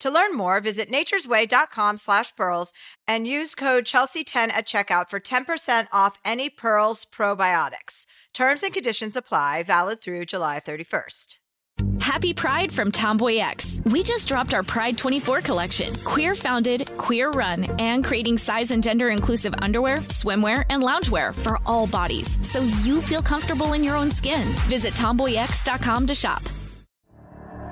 To learn more, visit naturesway.com slash pearls and use code Chelsea10 at checkout for 10% off any Pearls probiotics. Terms and conditions apply, valid through July 31st. Happy Pride from Tomboy X. We just dropped our Pride 24 collection. Queer founded, queer run, and creating size and gender inclusive underwear, swimwear, and loungewear for all bodies so you feel comfortable in your own skin. Visit tomboyx.com to shop.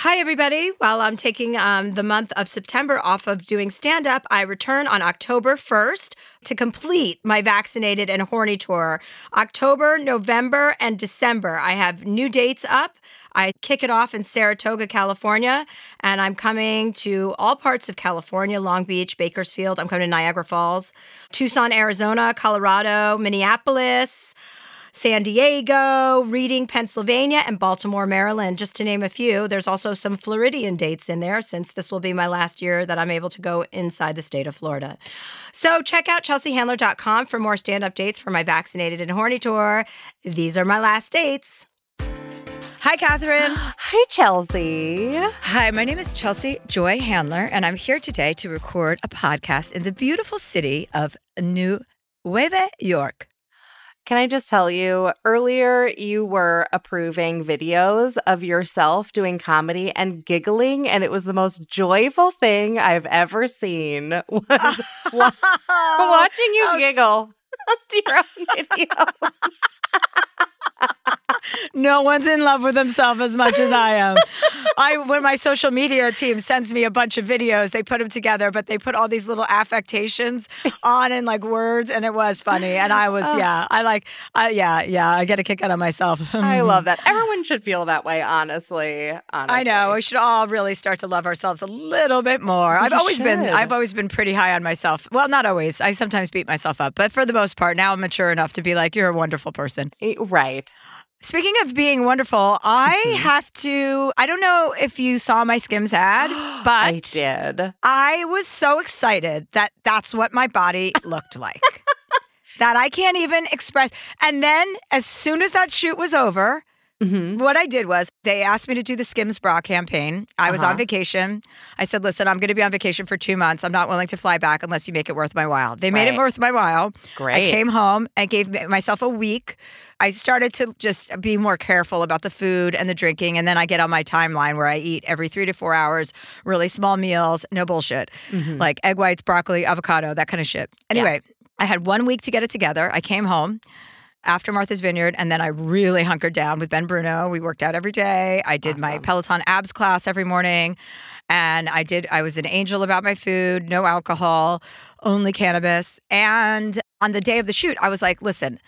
Hi, everybody. While I'm taking um, the month of September off of doing stand up, I return on October 1st to complete my vaccinated and horny tour. October, November, and December. I have new dates up. I kick it off in Saratoga, California, and I'm coming to all parts of California Long Beach, Bakersfield. I'm coming to Niagara Falls, Tucson, Arizona, Colorado, Minneapolis. San Diego, Reading, Pennsylvania, and Baltimore, Maryland, just to name a few. There's also some Floridian dates in there since this will be my last year that I'm able to go inside the state of Florida. So check out chelseahandler.com for more stand up dates for my vaccinated and horny tour. These are my last dates. Hi, Catherine. Hi, Chelsea. Hi, my name is Chelsea Joy Handler, and I'm here today to record a podcast in the beautiful city of New York. Can I just tell you, earlier you were approving videos of yourself doing comedy and giggling, and it was the most joyful thing I've ever seen. Was wa- watching you giggle to your own videos. No one's in love with themselves as much as I am. I when my social media team sends me a bunch of videos, they put them together, but they put all these little affectations on and like words, and it was funny. And I was, Oh. yeah, I like, I yeah, yeah, I get a kick out of myself. I love that. Everyone should feel that way, honestly. honestly. I know. We should all really start to love ourselves a little bit more. I've We always been. I've always been pretty high on myself. Well, not always. I sometimes beat myself up, but for the most part, now I'm mature enough to be like, you're a wonderful person. Right. Speaking of being wonderful, I Mm-hmm. have to I don't know if you saw my Skims ad, but I did. I was so excited that that's what my body looked like. that I can't even express. And then as soon as that shoot was over, Mhm. what I did was they asked me to do the Skims bra campaign. I was Uh-huh. on vacation. I said, "Listen, I'm going to be on vacation for 2 months. I'm not willing to fly back unless you make it worth my while." They made it worth my while. Great. I came home and gave myself a week. I started to just be more careful about the food and the drinking. And then I get on my timeline where I eat every three to four hours, really small meals, no bullshit, Mm-hmm. like egg whites, broccoli, avocado, that kind of shit. Anyway, I had one week to get it together. I came home after Martha's Vineyard, and then I really hunkered down with Ben Bruno. We worked out every day. I did my Peloton abs class every morning, and I did. I was an angel about my food, no alcohol, only cannabis. And on the day of the shoot, I was like, "Listen,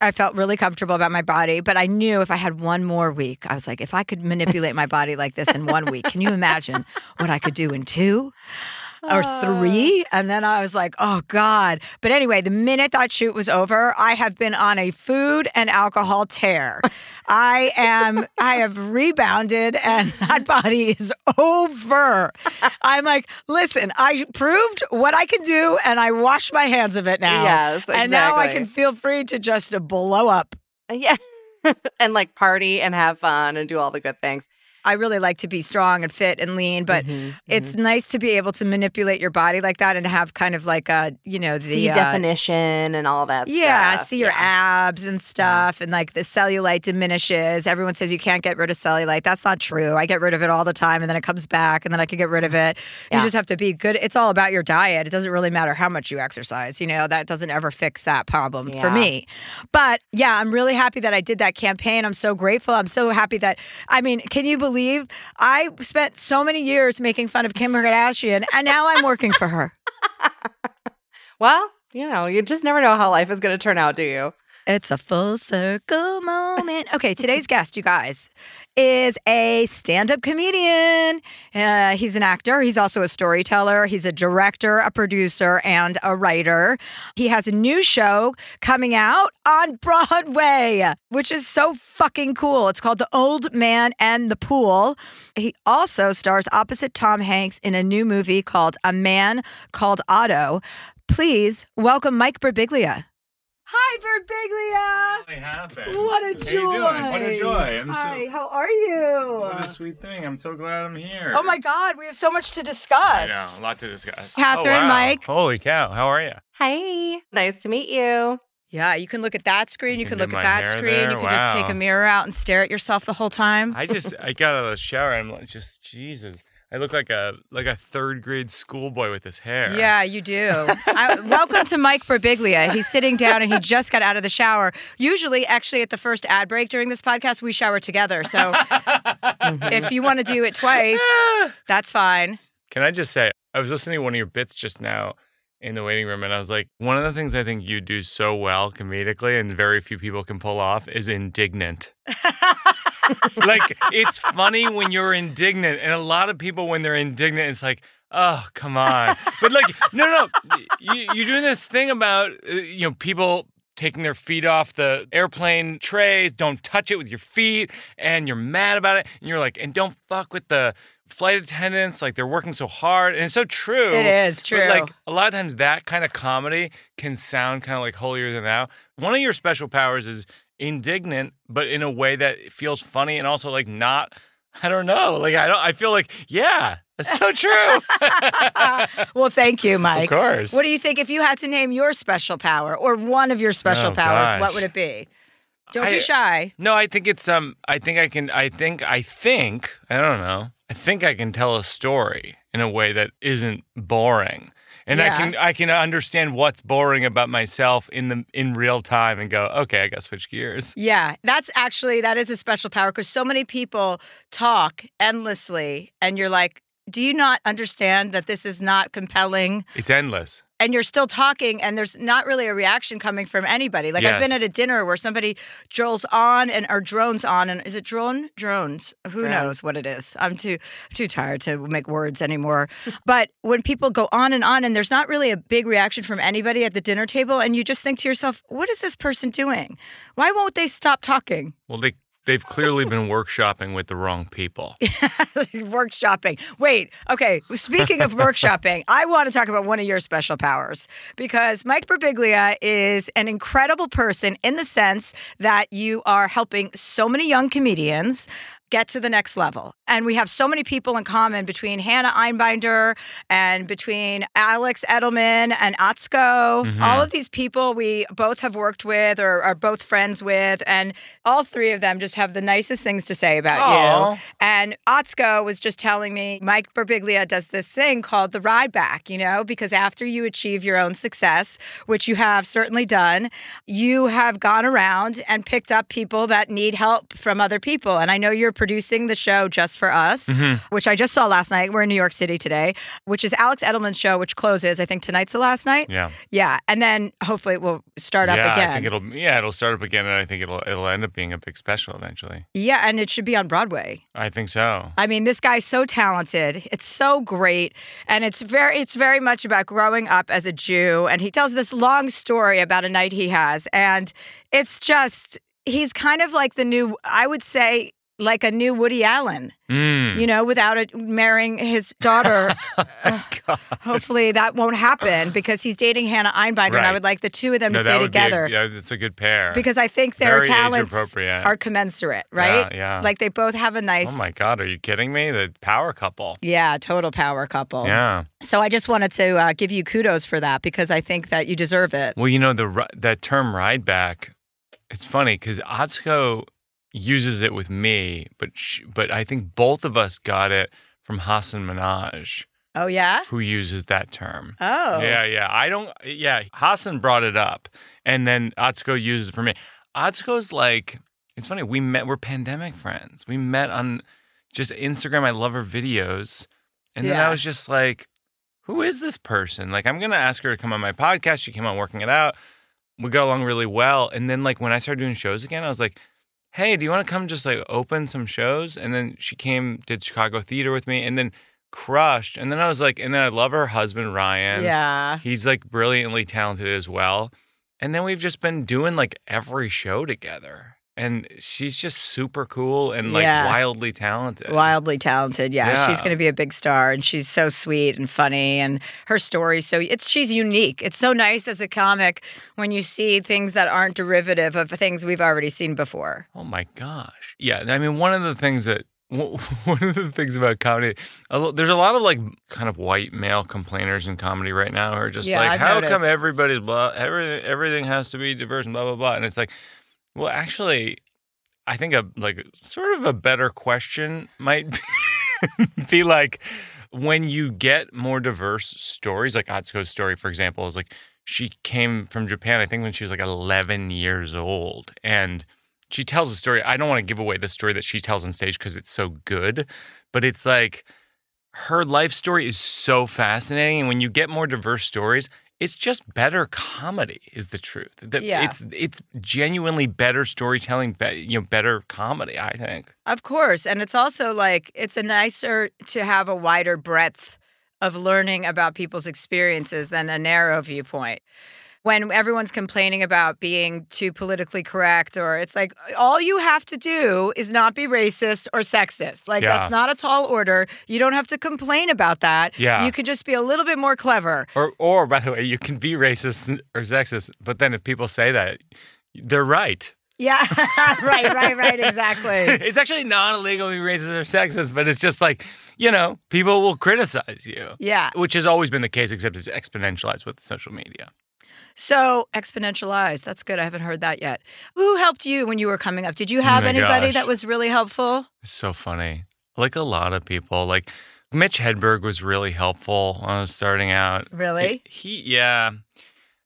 I felt really comfortable about my body, but I knew if I had one more week, I was like, if I could manipulate my body like this in one week, can you imagine what I could do in two? Or ah. three. And then I was like, oh God. But anyway, the minute that shoot was over, I have been on a food and alcohol tear. I am, I have rebounded and that body is over. I'm like, listen, I proved what I can do and I wash my hands of it now. Yes, And now I can feel free to just blow up. Yeah. and like party and have fun and do all the good things. I really like to be strong and fit and lean, but Mm-hmm, it's nice to be able to manipulate your body like that and have kind of like a, you know, the See uh, definition and all that Yeah, stuff. see your Yeah. abs and stuff, and like the cellulite diminishes. Everyone says you can't get rid of cellulite. That's not true. I get rid of it all the time, and then it comes back, and then I can get rid of it. You just have to be good. It's all about your diet. It doesn't really matter how much you exercise. You know that doesn't ever fix that problem for me. But yeah, I'm really happy that I did that campaign. I'm so grateful. I'm so happy that I mean, can you believe I spent so many years making fun of Kim Kardashian, and now I'm working for her. Well, you know, you just never know how life is going to turn out, do you? It's a full circle moment. Okay, today's guest, you guys, is a stand up comedian. Uh, he's an actor. He's also a storyteller. He's a director, a producer, and a writer. He has a new show coming out on Broadway, which is so fucking cool. It's called The Old Man and the Pool. He also stars opposite Tom Hanks in a new movie called A Man Called Otto. Please welcome Mike Birbiglia. Hi, Birbiglia. finally happened. What a How you joy. doing? What a joy. I'm Hi, so, how are you? what a sweet thing. I'm so glad I'm here. Oh my God, we have so much to I discuss. know, a lot to discuss. Catherine, oh, wow. Mike. Holy cow. How are you? Hey, nice to meet you. Yeah, you can look at that screen. You can can look at that screen. there. You can just take a mirror out and stare at yourself the whole time. I just I got out of the shower. I'm like, just Jesus. I look like a like a third grade schoolboy with this hair. Yeah, you do. I, welcome to Mike Birbiglia. He's sitting down and he just got out of the shower. Usually, actually, at the first ad break during this podcast, we shower together. So if you want to do it twice, that's fine. Can I just say, I was listening to one of your bits just now in the waiting room, and I was like, one of the things I think you do so well comedically, and very few people can pull off, is indignant. like, it's funny when you're indignant, and a lot of people, when they're indignant, it's like, oh, come on. But, like, no, no, you, you're doing this thing about, uh, you know, people taking their feet off the airplane trays, don't touch it with your feet, and you're mad about it, and you're like, and don't fuck with the flight attendants, like they're working so hard, and it's so true. It is But, true. like a lot of times, that kind of comedy can sound kind of like holier than thou. One of your special powers is indignant, but in a way that feels funny and also like not. I don't know. Like I don't. I feel like yeah, that's so true. well, thank you, Mike. Of course. What do you think if you had to name your special power or one of your special Oh, powers? What would it be? Don't I- be shy. No, I think it's um. I think I can. I think. I think. I don't know. I think I can tell a story in a way that isn't boring, and I can. I can understand what's boring about myself in the in real time and go, okay, I got to switch gears. Yeah, that's actually that is a special power because so many people talk endlessly, and you're like, do you not understand that this is not compelling? It's endless. And you're still talking, and there's not really a reaction coming from anybody. Like I've been at a dinner where somebody drones on and or drones on, and is it drone drones? Who Drone. knows what it is? I'm too too tired to make words anymore. but when people go on and on, and there's not really a big reaction from anybody at the dinner table, and you just think to yourself, what is this person doing? Why won't they stop talking? Well, they they've clearly been workshopping with the wrong people. workshopping. Wait, okay. Speaking of workshopping, I want to talk about one of your special powers because Mike Birbiglia is an incredible person in the sense that you are helping so many young comedians get to the next level. And we have so many people in common between Hannah Einbinder and between Alex Edelman and Atsuko. Mm-hmm. All of these people we both have worked with or are both friends with. And all three of them just have the nicest things to say about Aw. you. And Atsuko was just telling me Mike Birbiglia does this thing called the ride back, you know, because after you achieve your own success, which you have certainly done, you have gone around and picked up people that need help from other people. And I know you're producing the show just for us, Mm-hmm. which I just saw last night. We're in New York City today, which is Alex Edelman's show, which closes. I think tonight's the last night. Yeah. Yeah, and then hopefully it will start up again. I think it'll yeah, it'll start up again and I think it'll it'll end up being a big special eventually. yeah, and it should be on Broadway. I think so. I mean, this guy's so talented. It's so great, and it's very it's very much about growing up as a Jew. And he tells this long story about a night he has, and it's just he's kind of like the new, I would say, like a new Woody Allen. Mm. You know, without it marrying his daughter. Uh, hopefully that won't happen because he's dating Hannah Einbinder, and I would like the two of them no, to stay be a- together. yeah, it's a good pair. Because I think their Very talents are commensurate, right? yeah. Like they both have a nice, oh my god, are you kidding me? The power couple. yeah, total power couple. Yeah. So I just wanted to uh, give you kudos for that because I think that you deserve it. Well, you know the that term ride back. It's funny because Atsuko uses it with me, but sh- but I think both of us got it from Hasan Minhaj, Oh yeah. who uses that term. Oh Yeah, yeah. I don't. Yeah, Hassan brought it up, and then Atsuko uses it for me. Atsuko's like, it's funny. We met. We're pandemic friends. We met on just Instagram. I love her videos, and then I was just like, who is this person? Like, I'm gonna ask her to come on my podcast. She came on working it out. We got along really well, and then like when I started doing shows again, I was like. Hey, do you want to come just like open some shows? And then she came, did Chicago theater with me, and then crushed. And then I was like, and then I love her husband, Ryan. Yeah. He's like brilliantly talented as well. And then we've just been doing like every show together. And she's just super cool and like Yeah. wildly talented. Wildly talented. Yeah, she's going to be a big star, and she's so sweet and funny, and her story. So it's she's unique. It's so nice as a comic when you see things that aren't derivative of things we've already seen before. Oh my gosh. Yeah. I mean, one of the things that, one of the things about comedy, there's a lot of like kind of white male complainers in comedy right now who are just Yeah, like, I've how noticed. come everybody's blah, everything, everything has to be diverse and blah, blah, blah. And it's like, well, actually, I think a like sort of a better question might be like when you get more diverse stories, like Atsuko's story, for example, is like she came from Japan, I think when she was like 11 years old. And she tells a story. I don't want to give away the story that she tells on stage because it's so good, but it's like her life story is so fascinating. And when you get more diverse stories, it's just better comedy is the truth. That Yeah. It's it's genuinely better storytelling, be, you know, better comedy, I think. Of course. And it's also like, it's a nicer to have a wider breadth of learning about people's experiences than a narrow viewpoint. When everyone's complaining about being too politically correct, or it's like, all you have to do is not be racist or sexist. Like, Yeah. that's not a tall order. You don't have to complain about that. Yeah. You could just be a little bit more clever. Or, or by the way, you can be racist or sexist, but then if people say that, they're right. Yeah. right, right, right. Exactly. it's actually not illegal to be racist or sexist, but it's just like, you know, people will criticize you. Yeah. Which has always been the case, except it's exponentialized with social media. So exponentialized. That's good. I haven't heard that yet. Who helped you when you were coming up? Did you oh have my anybody gosh. that was really helpful? It's so funny. Like a lot of people, like Mitch Hedberg was really helpful when I was starting out. Really? He, he- yeah.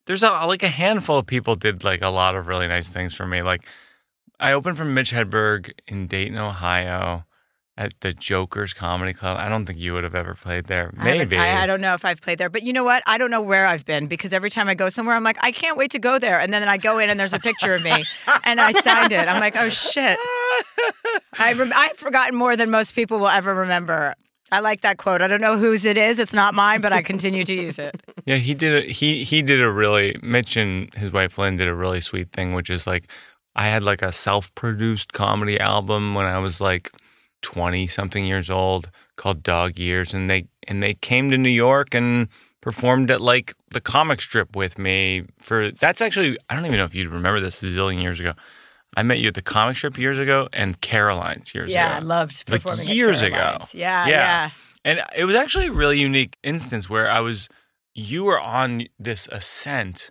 There's a, like a handful of people did like a lot of really nice things for me. Like I opened for Mitch Hedberg in Dayton, Ohio at the Jokers Comedy Club. I don't think you would have ever played there. I Maybe. I, I don't know if I've played there, but you know what? I don't know where I've been because every time I go somewhere, I'm like, I can't wait to go there. And then I go in and there's a picture of me and I signed it. I'm like, oh shit. I rem- I've forgotten more than most people will ever remember. I like that quote. I don't know whose it is. It's not mine, but I continue to use it. Yeah, he did. A, he he did a really. Mitch and his wife Lynn did a really sweet thing, which is like, I had like a self-produced comedy album when I was like twenty something years old called Dog Years, and they and they came to New York and performed at like the comic strip with me for. That's actually I don't even know if you'd remember this a zillion years ago. I met you at the comic strip years ago and Caroline's years ago. Yeah, I loved Like performing at years ago. Yeah, Yeah. yeah. And it was actually a really unique instance where I was, you were on this ascent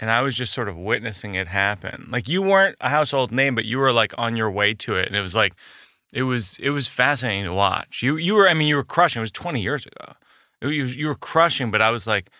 and I was just sort of witnessing it happen. Like you weren't a household name, but you were like on your way to it. And it was like, it was, it was fascinating to watch. You, you were, I mean, you were crushing. It was 20 years ago. You, you were crushing, but I was like,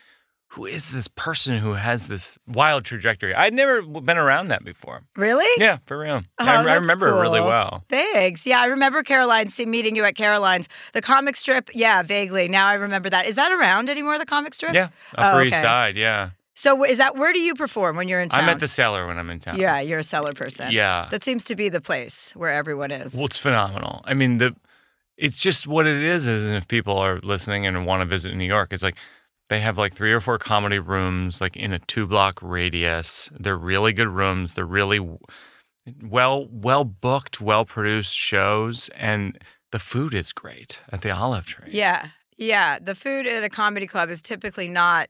who is this person who has this wild trajectory? I'd never been around that before. Really? Yeah, for real. Oh, I, I remember it really well. Thanks. Yeah, I remember Caroline meeting you at Caroline's. The comic strip, yeah, vaguely. Now I remember that. Is that around anymore, the comic strip? Yeah, Upper Oh, East. Side. Yeah, So is that where do you perform when you're in town? I'm at the cellar when I'm in town. Yeah, you're a cellar person. Yeah. That seems to be the place where everyone is. Well, it's phenomenal. I mean, the it's just what it is. Is if people are listening and want to visit New York, it's like they have like three or four comedy rooms, like in a two block radius. They're really good rooms. They're really well well booked, well produced shows, and the food is great at the Olive Tree. yeah. Yeah. The food at a comedy club is typically not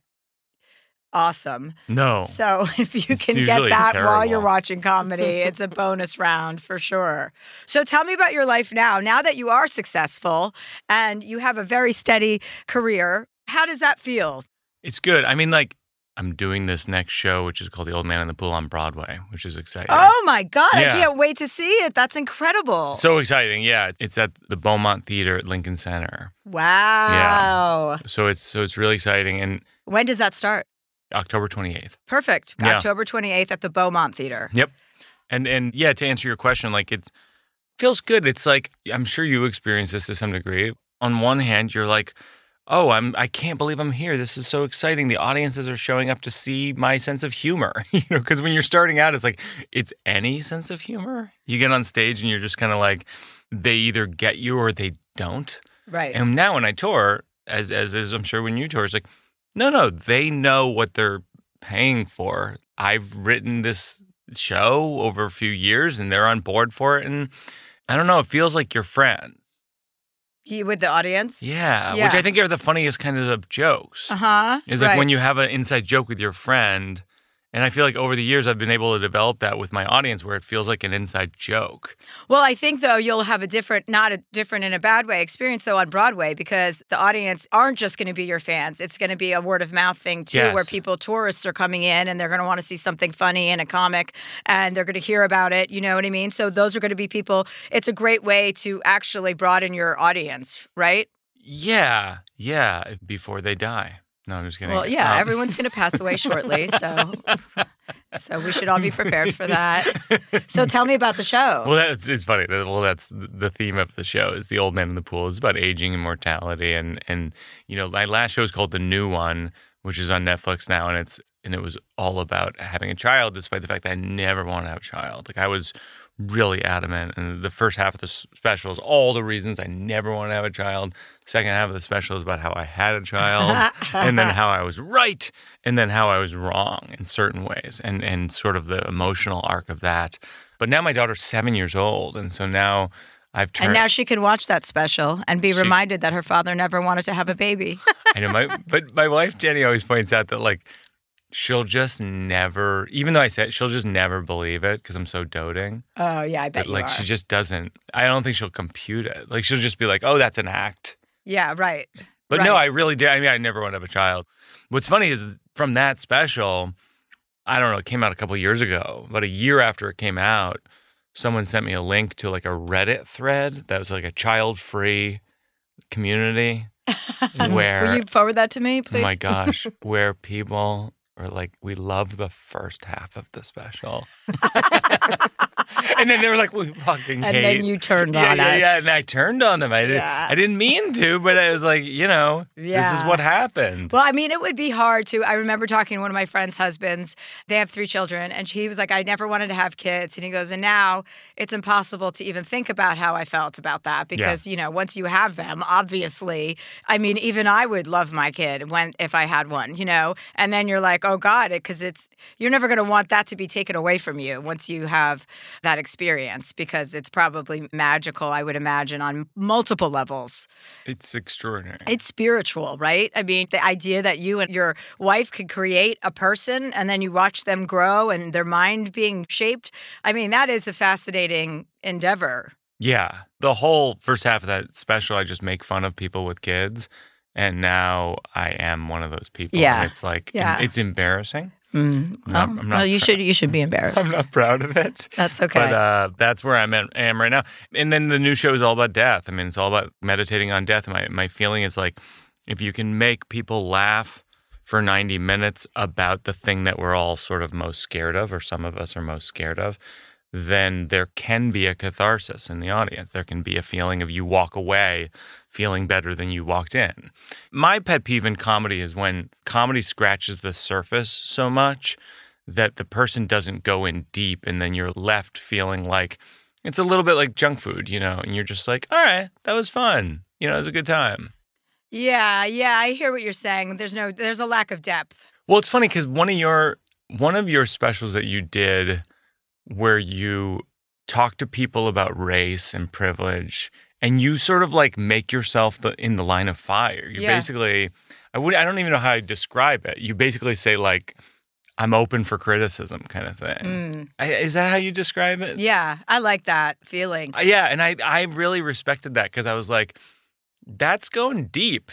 awesome. No. So if you It's can get that while you're watching comedy, it's a bonus round for sure. So tell me about your life now. Now that you are successful and you have a very steady career, how does that feel? It's good. I mean, like I'm doing this next show, which is called The Old Man in the Pool on Broadway, which is exciting. Oh my God, I can't wait to see it. That's incredible. So exciting. Yeah. It's at the Beaumont Theater at Lincoln Center. wow. Yeah. So it's so it's really exciting. And When does that start? October 28th. Perfect. Yeah. October 28th at the Beaumont Theater. Yep. And and yeah, to answer your question, like it feels good. It's like I'm sure you experience this to some degree. On one hand, you're like, "Oh, I'm I can't believe I'm here. This is so exciting. The audiences are showing up to see my sense of humor." you know, cuz when you're starting out, it's like it's any sense of humor. You get on stage and you're just kind of like they either get you or they don't. Right. And now when I tour, as as as I'm sure when you tour, it's like, no, no, they know what they're paying for. I've written this show over a few years, and they're on board for it. And I don't know, it feels like your friend. You with the audience? Yeah, which I think are the funniest kind of jokes. Uh huh. Is like when you have an inside joke with your friend. And I feel like over the years, I've been able to develop that with my audience where it feels like an inside joke. Well, I think though you'll have a different, not a different in a bad way experience though on Broadway because the audience aren't just going to be your fans. It's going to be a word of mouth thing too, where people, tourists are coming in and they're going to want to see something funny in a comic and they're going to hear about it. You know what I mean? So those are going to be people. It's a great way to actually broaden your audience, right? Yeah, yeah, before they die. No, I'm just kidding. Well, yeah, Um, everyone's going to pass away shortly, so so we should all be prepared for that. So tell me about the show. Well, that's it's funny. Well, that's the theme of the show is the old man in the pool. It's about aging and mortality, and and you know, my last show is called the New One, which is on Netflix now, and it's and it was all about having a child, despite the fact that I never want to have a child. Like I was really adamant, and the first half of the special is all the reasons I never want to have a child. Second half of the special is about how I had a child, and then how I was right, and then how I was wrong in certain ways, and and sort of the emotional arc of that. But now my daughter's seven years old, and so now I've turned. and now she can watch that special and be She- reminded that her father never wanted to have a baby. I know my, but my wife Jenny always points out that like she'll just never, even though I say it she'll just never believe it because I'm so doting. Oh yeah, I bet But you like are. she just doesn't. I don't think she'll compute it. Like she'll just be like, "Oh, that's an act." yeah, right. But no, I really did. I mean, I never want to have a child. What's funny is from that special, I don't know, it came out a couple years ago, but a year after it came out, someone sent me a link to like a Reddit thread that was like a child free community where, Will you forward that to me, oh please? my gosh, where people are like, we love the first half of the special. and then they were like, we fucking and hate then you turned yeah, on yeah, us. yeah. And I turned on them. I, did, Yeah. I didn't mean to, but I was like, you know, this is what happened. Well, I mean, it would be hard to. I remember talking to one of my friend's husbands. They have three children, and he was like, I never wanted to have kids. And he goes, and now it's impossible to even think about how I felt about that because, you know, once you have them, obviously, I mean, even I would love my kid when if I had one, you know, and then you're like, oh God, because it's, you're never going to want that to be taken away from you once you have that experience because it's probably magical, I would imagine, on multiple levels. It's extraordinary. It's spiritual, right? I mean, the idea that you and your wife could create a person and then you watch them grow and their mind being shaped. I mean, that is a fascinating endeavor. yeah. The whole first half of that special, I just make fun of people with kids. And now I am one of those people. Yeah. And it's like, Yeah. it's embarrassing. Mm. I'm not- Well, I'm not well, you pr- should you should be embarrassed. I'm not proud of it. That's okay. But uh, that's where I'm at, am right now. And then the new show is all about death. I mean, it's all about meditating on death. My my feeling is like, if you can make people laugh for 90 minutes about the thing that we're all sort of most scared of, or some of us are most scared of, then there can be a catharsis in the audience. There can be a feeling of you walk away feeling better than you walked in. My pet peeve in comedy is when comedy scratches the surface so much that the person doesn't go in deep and then you're left feeling like it's a little bit like junk food, you know, and you're just like, all right, that was fun. You know, it was a good time. Yeah, yeah, I hear what you're saying. There's no there's a lack of depth. Well, it's funny because one of your one of your specials that you did where you talk to people about race and privilege and you sort of like make yourself the, in the line of fire. You Yeah. basically I would I don't even know how to describe it. You basically say like I'm open for criticism kind of thing. Mm. I, is that how you describe it? Yeah, I like that feeling. Uh, yeah, and I I really respected that because I was like, that's going deep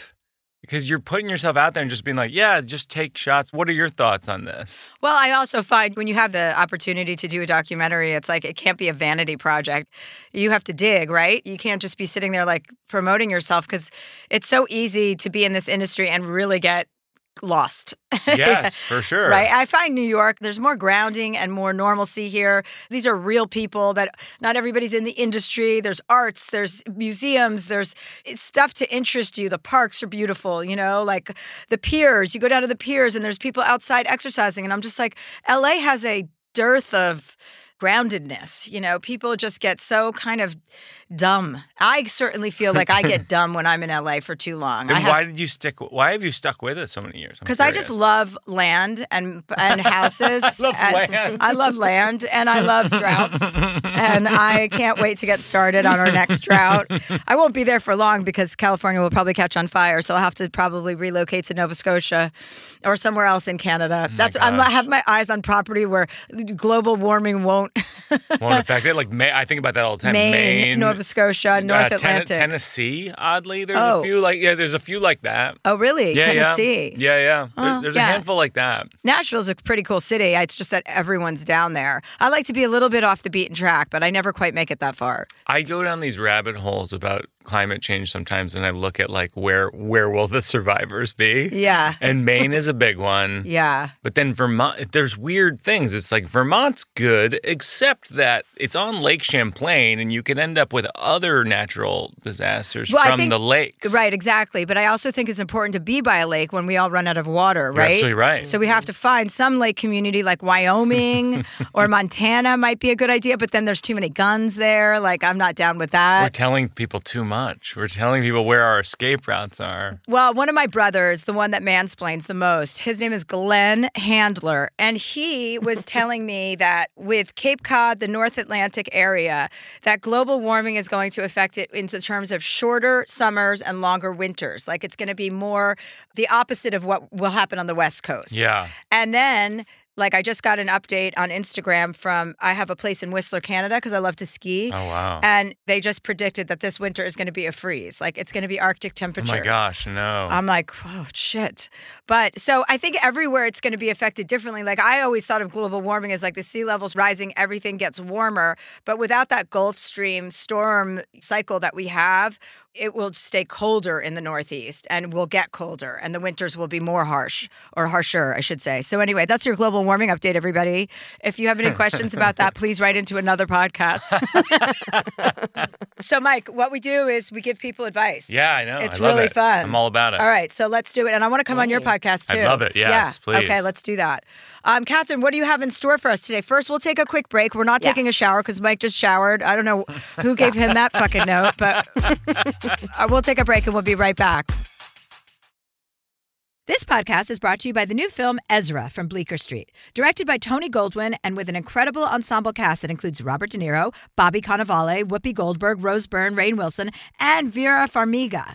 because you're putting yourself out there and just being like, yeah, just take shots. What are your thoughts on this? Well, I also find when you have the opportunity to do a documentary, it's like it can't be a vanity project. You have to dig, right? You can't just be sitting there like promoting yourself because it's so easy to be in this industry and really get lost. Yes, for sure. Right. I find New York, there's more grounding and more normalcy here. These are real people that not everybody's in the industry. There's arts, there's museums, there's it's stuff to interest you. The parks are beautiful, you know, like the piers. You go down to the piers and there's people outside exercising. And I'm just like, LA has a dearth of groundedness. You know, people just get so kind of dumb. I certainly feel like I get dumb when I'm in LA for too long. Then have why did you stick? Why have you stuck with it so many years? Because I just love land and and houses. I love and- land. I love land and I love droughts. and I can't wait to get started on our next drought. I won't be there for long because California will probably catch on fire, so I'll have to probably relocate to Nova Scotia or somewhere else in Canada. Oh That's I'm, I have my eyes on property where global warming won't. Won't affect it. Like I think about that all the time. Maine, Maine, Nova Scotia, North uh, Ten- Atlantic. Tennessee. Oddly, there's Oh. a few like yeah, there's a few like that. oh, really? Yeah, Tennessee. Yeah, yeah. yeah. There- there's yeah. a handful like that. Nashville's a pretty cool city. It's just that everyone's down there. I like to be a little bit off the beaten track, but I never quite make it that far. I go down these rabbit holes about climate change sometimes, and I look at like where where will the survivors be? Yeah. And Maine is a big one. Yeah. But then Vermont, there's weird things. It's like Vermont's good, except that it's on Lake Champlain, and you can end up with other natural disasters Well, from think- the lakes. Right, exactly. But I also think it's important to be by a lake when we all run out of water, You're right? absolutely right. So we have to find some lake community like Wyoming or Montana might be a good idea, but then there's too many guns there. Like I'm not down with that. We're telling people too much. We're telling people where our escape routes are. Well, one of my brothers, the one that mansplains the most, his name is Glenn Handler, and he was telling me that with Cape Cod, the North Atlantic area, that global warming is going to affect it in terms of shorter summers and longer winters. Like it's going to be more the opposite of what will happen on the West Coast. Yeah. And then like I just got an update on Instagram from I have a place in Whistler, Canada because I love to ski. Oh, wow. And they just predicted that this winter is going to be a freeze. Like it's going to be Arctic temperatures. Oh my gosh, no. I'm like, oh shit. But so I think everywhere it's going to be affected differently. Like I always thought of global warming as like the sea levels rising, everything gets warmer. But without that Gulf Stream storm cycle that we have, it will stay colder in the Northeast and will get colder, and the winters will be more harsh or harsher, I should say. So anyway, that's your global warming update, everybody. If you have any questions about that, please write into another podcast. so, Mike, what we do is we give people advice. yeah, I know. It's I really it. fun. I'm all about it. All right, so let's do it. And I want to come on your podcast too. I'd love it. Yes, yeah. please. Okay, let's do that. Um, Catherine, what do you have in store for us today? First, we'll take a quick break. We're not taking a shower because Mike just showered. I don't know who gave him that fucking note, but Uh, we'll take a break and we'll be right back. This podcast is brought to you by the new film Ezra from Bleecker Street, directed by Tony Goldwyn and with an incredible ensemble cast that includes Robert De Niro, Bobby Cannavale, Whoopi Goldberg, Rose Byrne, Rainn Wilson, and Vera Farmiga.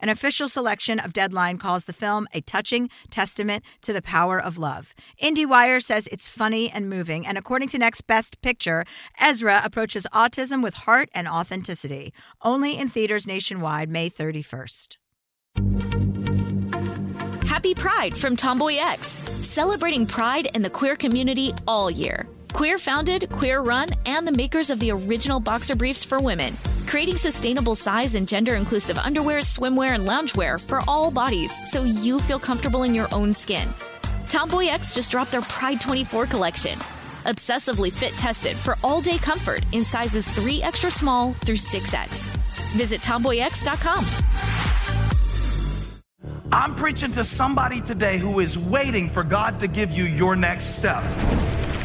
An official selection of Deadline calls the film a touching testament to the power of love. IndieWire says it's funny and moving, and according to Next Best Picture, Ezra approaches autism with heart and authenticity. Only in theaters nationwide May 31st. Happy Pride from Tomboy X, celebrating pride and the queer community all year. Queer founded, queer run, and the makers of the original boxer briefs for women, creating sustainable size and gender inclusive underwear, swimwear, and loungewear for all bodies so you feel comfortable in your own skin. Tomboy X just dropped their Pride 24 collection. Obsessively fit tested for all day comfort in sizes 3 extra small through 6X. Visit tomboyx.com. I'm preaching to somebody today who is waiting for God to give you your next step.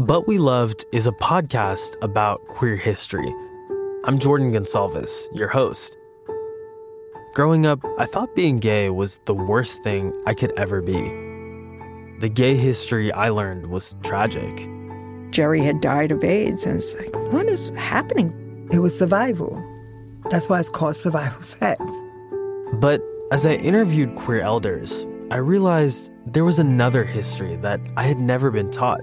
But We Loved is a podcast about queer history. I'm Jordan Gonsalves, your host. Growing up, I thought being gay was the worst thing I could ever be. The gay history I learned was tragic. Jerry had died of AIDS, and it's like, what is happening? It was survival. That's why it's called survival sex. But as I interviewed queer elders, I realized there was another history that I had never been taught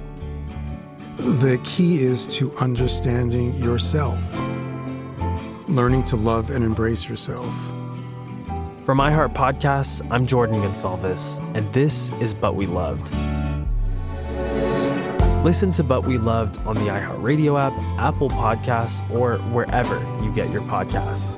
The key is to understanding yourself, learning to love and embrace yourself. From iHeart Podcasts, I'm Jordan Gonsalves, and this is But We Loved. Listen to But We Loved on the iHeartRadio app, Apple Podcasts, or wherever you get your podcasts.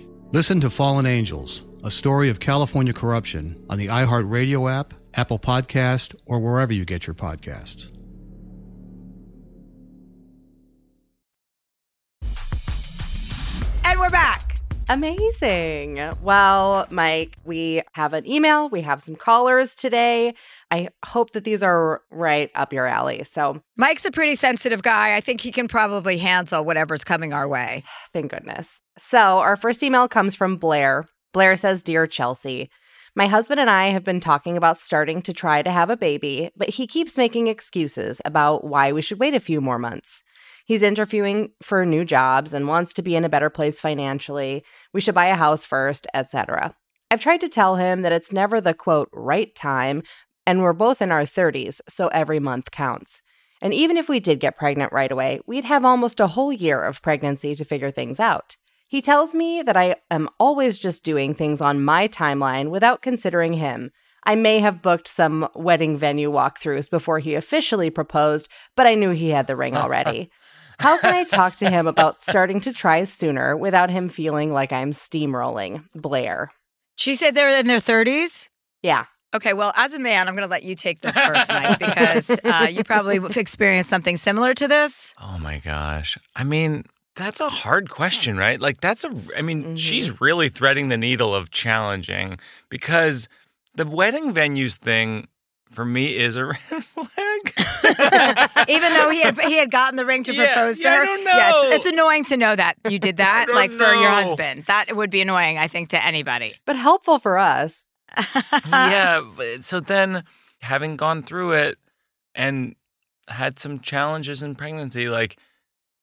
Listen to Fallen Angels, a story of California corruption on the iHeartRadio app, Apple Podcast, or wherever you get your podcasts. Amazing. Well, Mike, we have an email. We have some callers today. I hope that these are right up your alley. So, Mike's a pretty sensitive guy. I think he can probably handle whatever's coming our way. Thank goodness. So, our first email comes from Blair. Blair says Dear Chelsea, my husband and I have been talking about starting to try to have a baby, but he keeps making excuses about why we should wait a few more months. He's interviewing for new jobs and wants to be in a better place financially. We should buy a house first, etc. I've tried to tell him that it's never the quote right time, and we're both in our 30s, so every month counts. And even if we did get pregnant right away, we'd have almost a whole year of pregnancy to figure things out. He tells me that I am always just doing things on my timeline without considering him. I may have booked some wedding venue walkthroughs before he officially proposed, but I knew he had the ring already. How can I talk to him about starting to try sooner without him feeling like I'm steamrolling? Blair. She said they're in their 30s? Yeah. Okay, well, as a man, I'm going to let you take this first, Mike, because uh, you probably have experienced something similar to this. Oh my gosh. I mean, that's a hard question, right? Like, that's a, I mean, she's really threading the needle of challenging because the wedding venues thing for me is a red flag. Even though he had he had gotten the ring to Yeah, propose to yeah, I her. don't Yeah, it's, it's annoying to know that you did that, don't like for your husband. That would be annoying, I think, to anybody. But helpful for us. yeah. So then, having gone through it and had some challenges in pregnancy, like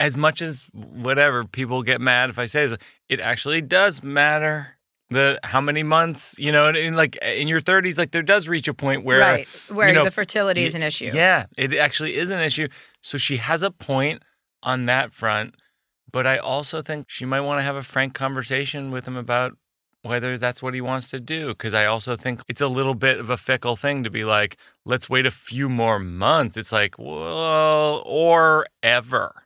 as much as whatever people get mad if I say this, it actually does matter. The how many months, you know, and, and like in your 30s, like there does reach a point where right, where you know, the fertility is an issue. Yeah, it actually is an issue. So she has a point on that front, but I also think she might want to have a frank conversation with him about whether that's what he wants to do. Because I also think it's a little bit of a fickle thing to be like, let's wait a few more months. It's like, well, or ever.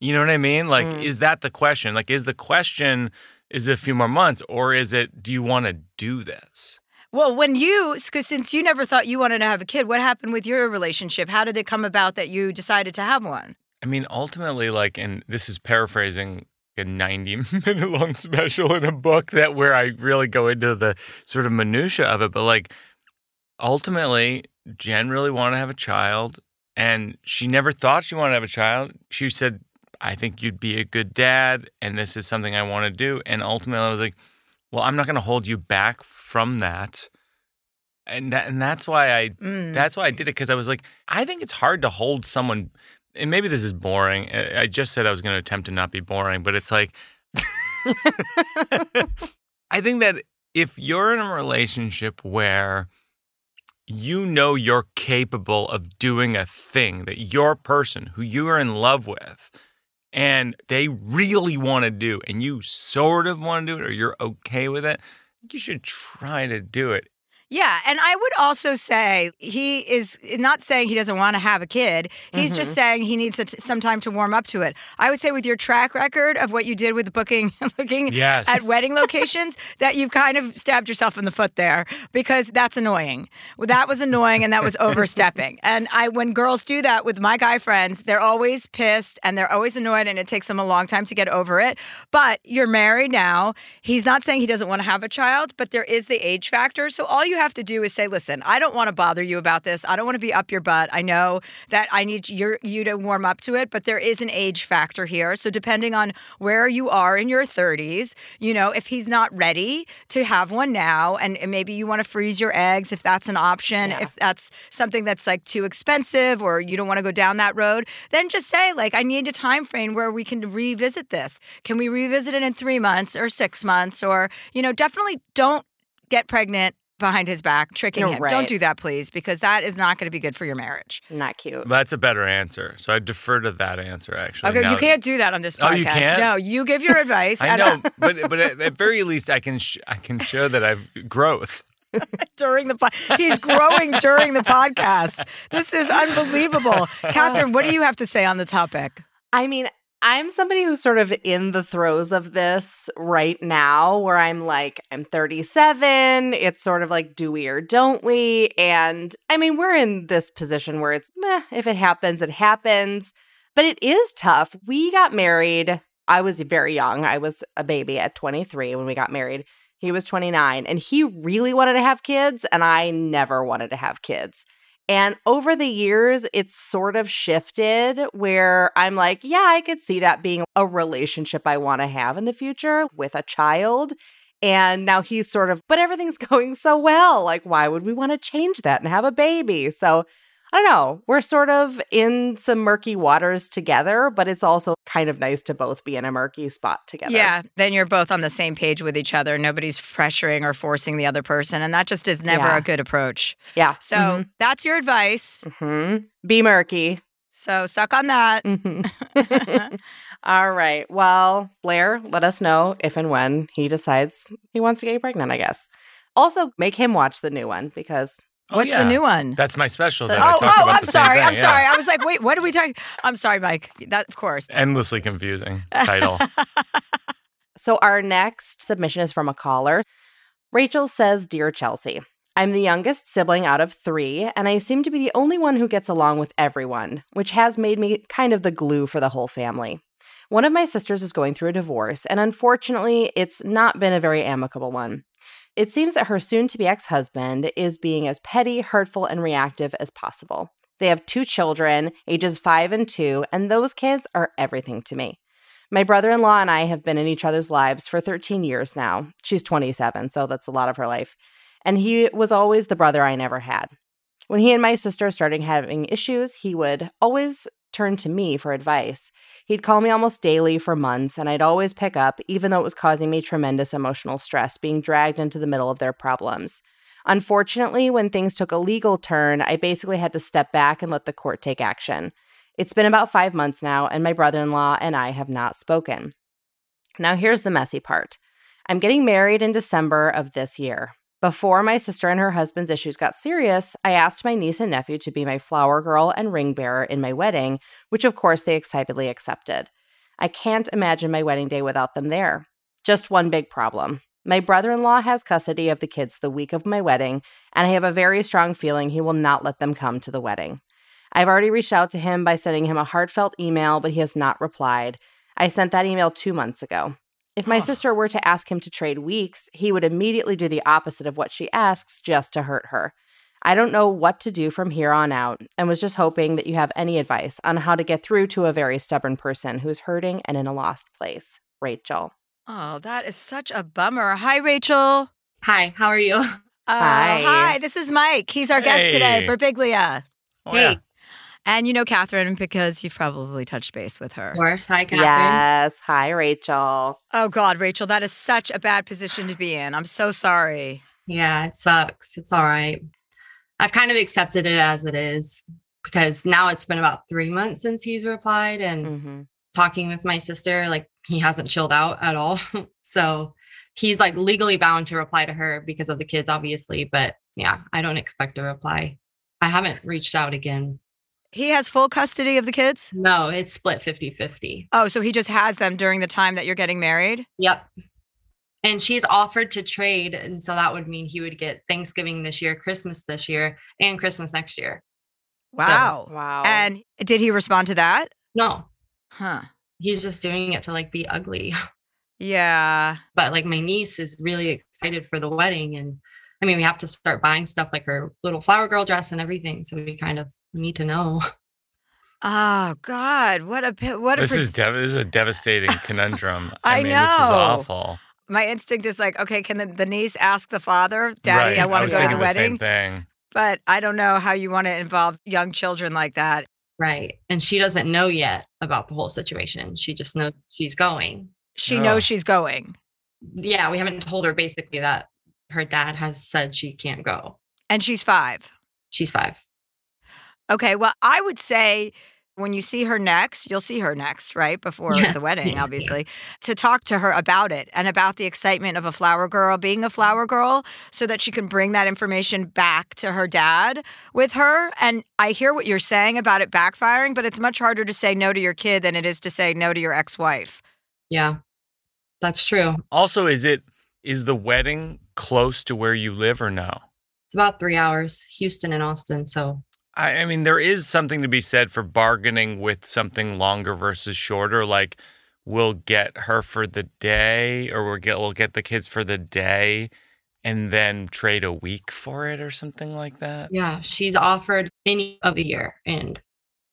You know what I mean? Like, Mm. is that the question? Like, is the question, is it a few more months, or is it, do you want to do this? Well, when you, since you never thought you wanted to have a kid, what happened with your relationship? How did it come about that you decided to have one? I mean, ultimately, like, and this is paraphrasing a 90 minute long special in a book that where I really go into the sort of minutia of it, but like, ultimately, Jen really wanted to have a child, and she never thought she wanted to have a child. She said, I think you'd be a good dad, and this is something I want to do. And ultimately, I was like, well, I'm not going to hold you back from that. And that, and that's why I Mm. that's why I did it because I was like, I think it's hard to hold someone. And maybe this is boring. I I just said I was going to attempt to not be boring, but it's like, I think that if you're in a relationship where you know you're capable of doing a thing that your person who you are in love with and they really want to do and you sort of want to do it or you're okay with it, you should try to do it. Yeah, and I would also say he is not saying he doesn't want to have a kid. He's just Mhm. saying he needs a t- some time to warm up to it. I would say with your track record of what you did with booking, looking Yes. at wedding locations, that you've kind of stabbed yourself in the foot there because that's annoying. Well, That was annoying and that was overstepping. And I, when girls do that with my guy friends, they're always pissed and they're always annoyed, and it takes them a long time to get over it. But you're married now. He's not saying he doesn't want to have a child, but there is the age factor. So all you have to do is say, "Listen, I don't want to bother you about this. I don't want to be up your butt. I know that I need your you to warm up to it, but there is an age factor here. So depending on where you are in your 30s, you know, if he's not ready to have one now, and and maybe you want to freeze your eggs if that's an option, if that's something that's like too expensive or you don't want to go down that road, then just say like, I need a time frame where we can revisit this. Can we revisit it in three months or six months? Or you know, definitely don't get pregnant behind his back, tricking You're him. right. Don't do that, please, because that is not going to be good for your marriage. Not cute. That's a better answer. So I defer to that answer, actually. Okay, now you can't do that on this podcast. Oh, you can't? No, you give your advice. I and- know, but but at, at very least, I can sh- I can show that I've growth. during the po- he's growing during the podcast. This is unbelievable. Catherine, what do you have to say on the topic? I mean, I'm somebody who's sort of in the throes of this right now, where I'm like, I'm 37. It's sort of like, do we or don't we? And I mean, we're in this position where it's, meh, if it happens, it happens. But it is tough. We got married. I was very young. I was a baby at 23 when we got married. He was 29, and he really wanted to have kids, and I never wanted to have kids. And over the years, it's sort of shifted where I'm like, yeah, I could see that being a relationship I want to have in the future with a child. And now he's sort of, but everything's going so well. Like, why would we want to change that and have a baby? So I don't know. We're sort of in some murky waters together, but it's also kind of nice to both be in a murky spot together. Yeah, then you're both on the same page with each other. Nobody's pressuring or forcing the other person, and that just is never Yeah. a good approach. Yeah. So Mhm. that's your advice. hmm Be murky. So suck on that. All right. Well, Blair, let us know if and when he decides he wants to get you pregnant, I guess. Also, make him watch the new one because Oh, What's the new one? That's my special. That oh, oh, I'm sorry. thing, I'm yeah. sorry. I was like, wait, what are we talking? I'm sorry, Mike. That of course. Endlessly confusing title. So, our next submission is from a caller. Rachel says Dear Chelsea, I'm the youngest sibling out of three, and I seem to be the only one who gets along with everyone, which has made me kind of the glue for the whole family. One of my sisters is going through a divorce, and unfortunately, it's not been a very amicable one. It seems that her soon to be ex husband is being as petty, hurtful, and reactive as possible. They have two children, ages five and two, and those kids are everything to me. My brother in law and I have been in each other's lives for 13 years now. She's 27, so that's a lot of her life. And he was always the brother I never had. When he and my sister started having issues, he would always turn to me for advice. He'd call me almost daily for months, and I'd always pick up, even though it was causing me tremendous emotional stress being dragged into the middle of their problems. Unfortunately, when things took a legal turn, I basically had to step back and let the court take action. It's been about five months now, and my brother in law and I have not spoken. Now, here's the messy part I'm getting married in December of this year. Before my sister and her husband's issues got serious, I asked my niece and nephew to be my flower girl and ring bearer in my wedding, which of course they excitedly accepted. I can't imagine my wedding day without them there. Just one big problem. My brother in law has custody of the kids the week of my wedding, and I have a very strong feeling he will not let them come to the wedding. I've already reached out to him by sending him a heartfelt email, but he has not replied. I sent that email two months ago. If my sister were to ask him to trade weeks, he would immediately do the opposite of what she asks just to hurt her. I don't know what to do from here on out and was just hoping that you have any advice on how to get through to a very stubborn person who's hurting and in a lost place. Rachel. Oh, that is such a bummer. Hi, Rachel. Hi, how are you? Uh, Hi. Hi, this is Mike. He's our guest today, Birbiglia. Oh, Hey. yeah. And you know Catherine because you've probably touched base with her. Of course. Hi, Catherine. Yes. Hi, Rachel. Oh, God, Rachel, that is such a bad position to be in. I'm so sorry. Yeah, it sucks. It's all right. I've kind of accepted it as it is because now it's been about three months since he's replied and Mm-hmm. talking with my sister, like he hasn't chilled out at all. so he's like legally bound to reply to her because of the kids, obviously. But yeah, I don't expect a reply. I haven't reached out again. He has full custody of the kids? No, it's split 50 50. Oh, so he just has them during the time that you're getting married? Yep. And she's offered to trade. And so that would mean he would get Thanksgiving this year, Christmas this year, and Christmas next year. Wow. Wow. And did he respond to that? No, Huh. he's just doing it to like be ugly. Yeah. But like my niece is really excited for the wedding. And I mean, we have to start buying stuff like her little flower girl dress and everything. So we kind of need to know. Oh God, what a what a This is dev- this is a devastating conundrum. I mean, this is awful. my instinct is like, okay, can the, the niece ask the father, Daddy, right. I want to go to the wedding? same thing. But I don't know how you want to involve young children like that. Right. And she doesn't know yet about the whole situation. She just knows she's going. She Oh. knows she's going. Yeah. We haven't told her basically that her dad has said she can't go. And she's five. She's five. Okay. Well, I would say when you see her next, you'll see her next, right? Before Yeah. the wedding, Yeah. obviously, to talk to her about it and about the excitement of a flower girl being a flower girl so that she can bring that information back to her dad with her. And I hear what you're saying about it backfiring, but it's much harder to say no to your kid than it is to say no to your ex wife. Yeah. That's true. Also, is it is the wedding close to where you live or no? It's about three hours, Houston and Austin. So I, I mean, there is something to be said for bargaining with something longer versus shorter. Like, we'll get her for the day, or we'll get we'll get the kids for the day, and then trade a week for it, or something like that. yeah, she's offered any of a year. And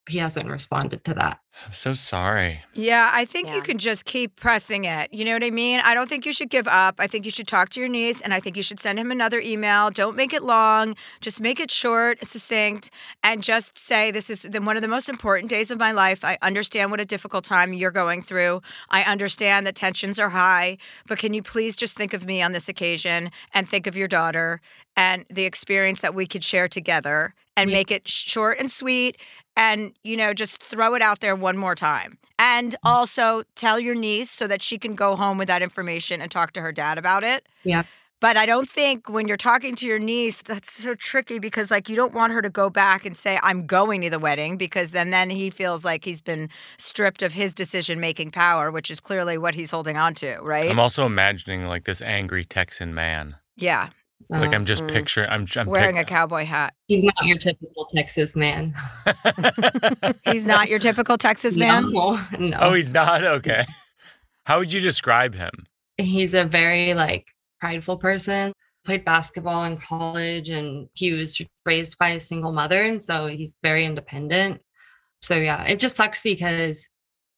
he hasn't responded to that. I'm so sorry. Yeah, I think you can just keep pressing it. You know what I mean? I don't think you should give up. I think you should talk to your niece and I think you should send him another email. Don't make it long. Just make it short, succinct, and just say, This is one of the most important days of my life. I understand what a difficult time you're going through. I understand that tensions are high, but can you please just think of me on this occasion and think of your daughter and the experience that we could share together and make it short and sweet and you know just throw it out there one more time. And mm. also tell your niece so that she can go home with that information and talk to her dad about it. Yeah. but i don't think when you're talking to your niece that's so tricky because like you don't want her to go back and say i'm going to the wedding because then then he feels like he's been stripped of his decision making power which is clearly what he's holding on to right? I'm also imagining like this angry Texan man. yeah Like I'm just Mhm. picturing. I'm, I'm wearing pic- a cowboy hat He's not your typical Texas man. he's not your typical texas man No, no. Oh, he's not okay. How would you describe him? he's a very like prideful person played basketball in college and he was raised by a single mother and so he's very independent so yeah it just sucks because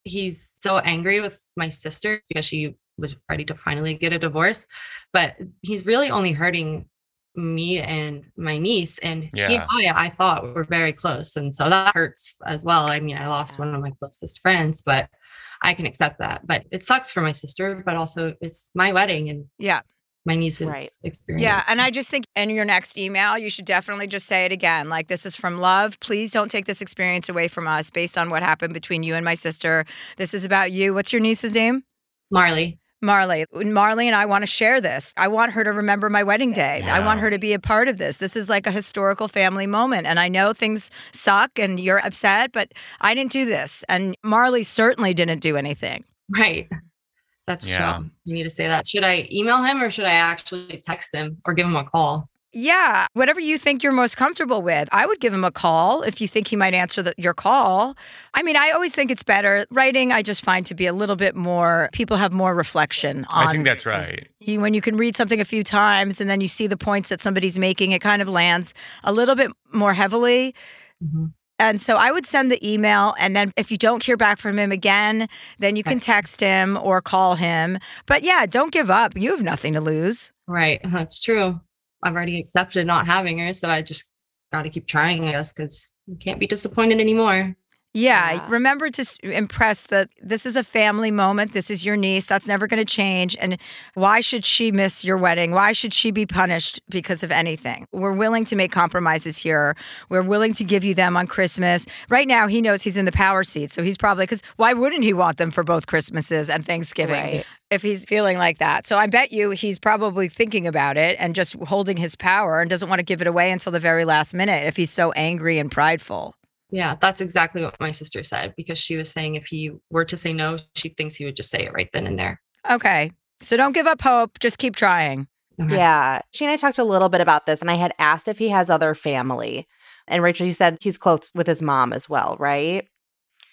he's so angry with my sister because she was ready to finally get a divorce but he's really only hurting me and my niece and he and Yeah. I, I thought were very close and so that hurts as well i mean i lost one of my closest friends but i can accept that but it sucks for my sister but also it's my wedding and yeah my niece's Right. experience Yeah, and I just think in your next email, you should definitely just say it again. Like, this is from love. Please don't take this experience away from us based on what happened between you and my sister. This is about you. What's your niece's name? marley Marley. Marley and I want to share this. I want her to remember my wedding day. I want her to be a part of this. This is like a historical family moment. And I know things suck and you're upset, but I didn't do this. And Marley certainly didn't do anything. right that's Yeah. true you need to say that should i email him or should i actually text him or give him a call Yeah, whatever you think you're most comfortable with. I would give him a call if you think he might answer the, your call. I mean, I always think it's better. Writing, I just find to be a little bit more, people have more reflection on I think that's right. you, when you can read something a few times and then you see the points that somebody's making, it kind of lands a little bit more heavily. Mm-hmm. And so I would send the email. And then if you don't hear back from him again, then you can text him or call him. But yeah, don't give up. You have nothing to lose. right that's true i've already accepted not having her so i just got to keep trying i guess because you can't be disappointed anymore Yeah, remember to impress that this is a family moment. This is your niece. That's never going to change. And why should she miss your wedding? Why should she be punished because of anything? We're willing to make compromises here. We're willing to give you them on Christmas. Right now, he knows he's in the power seat. So he's probably, because why wouldn't he want them for both Christmases and Thanksgiving? Right. If he's feeling like that. So I bet you he's probably thinking about it and just holding his power and doesn't want to give it away until the very last minute if he's so angry and prideful. Yeah that's exactly what my sister said because she was saying if he were to say no she thinks he would just say it right then and there Okay. So don't give up hope. Just keep trying. Yeah. She and I talked a little bit about this, and I had asked if he has other family. And Rachel, you said he's close with his mom as well, right?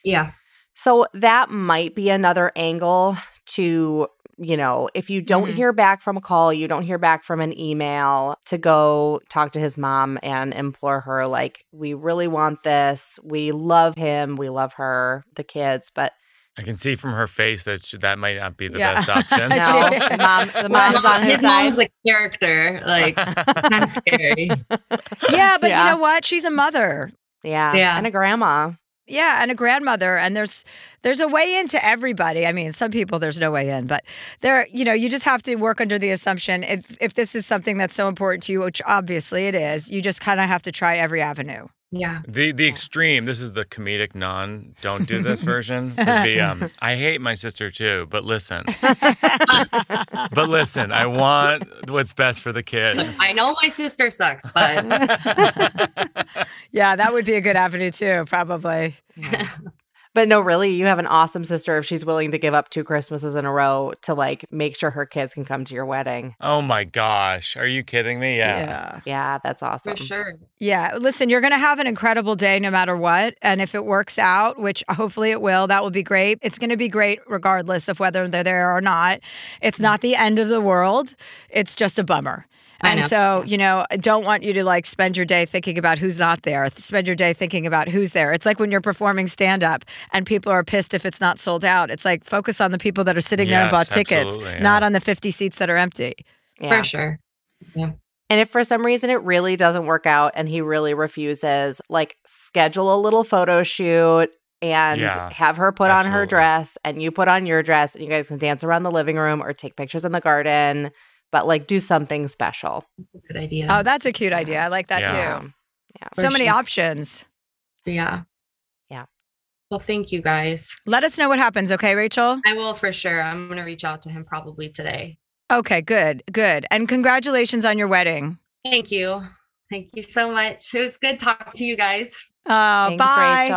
yeah So that might be another angle to, you know, if you don't Mhm. hear back from a call, you don't hear back from an email, to go talk to his mom and implore her, like, we really want this. We love him. We love her, the kids, but I can see from her face that sh- that might not be the Yeah. best option. no, the mom, the mom's on his, his side. mom's a character like kind of scary Yeah, but Yeah. you know what? She's a mother. yeah. Yeah. And a grandma. Yeah, and a grandmother and there's there's a way into everybody. I mean, some people there's no way in, but there you know, you just have to work under the assumption if if this is something that's so important to you, which obviously it is, you just kind of have to try every avenue. Yeah The the extreme, this is the comedic non don't do this version. Would be um I hate my sister too, but listen. but listen, I want what's best for the kids. i know my sister sucks but Yeah, that would be a good avenue too, probably. But no, really, you have an awesome sister if she's willing to give up two Christmases in a row to like make sure her kids can come to your wedding. Oh my gosh. Are you kidding me? Yeah. Yeah. Yeah, that's awesome. for sure Yeah, listen, you're going to have an incredible day no matter what. And if it works out, which hopefully it will, that will be great. It's going to be great regardless of whether they're there or not. It's mm. not the end of the world, it's just a bummer. I And know. so, you know, I don't want you to like spend your day thinking about who's not there. Spend your day thinking about who's there. It's like when you're performing stand up and people are pissed if it's not sold out. It's like focus on the people that are sitting there and bought tickets, yeah. not on the 50 seats that are empty. Yeah. For sure. Yeah. And if for some reason it really doesn't work out and he really refuses, like schedule a little photo shoot and Yeah, have her put on her dress and you put on your dress and you guys can dance around the living room or take pictures in the garden, but like do something special. Good idea. Oh, that's a cute idea. I like that Yeah. too. Yeah. So For many sure. options. Yeah. Yeah. Well, thank you guys. Let us know what happens, okay, Rachel? I will for sure. I'm going to reach out to him probably today. Okay, good, good. And congratulations on your wedding. Thank you. Thank you so much. It was good talking to you guys. Oh, Thanks, bye. Rachel.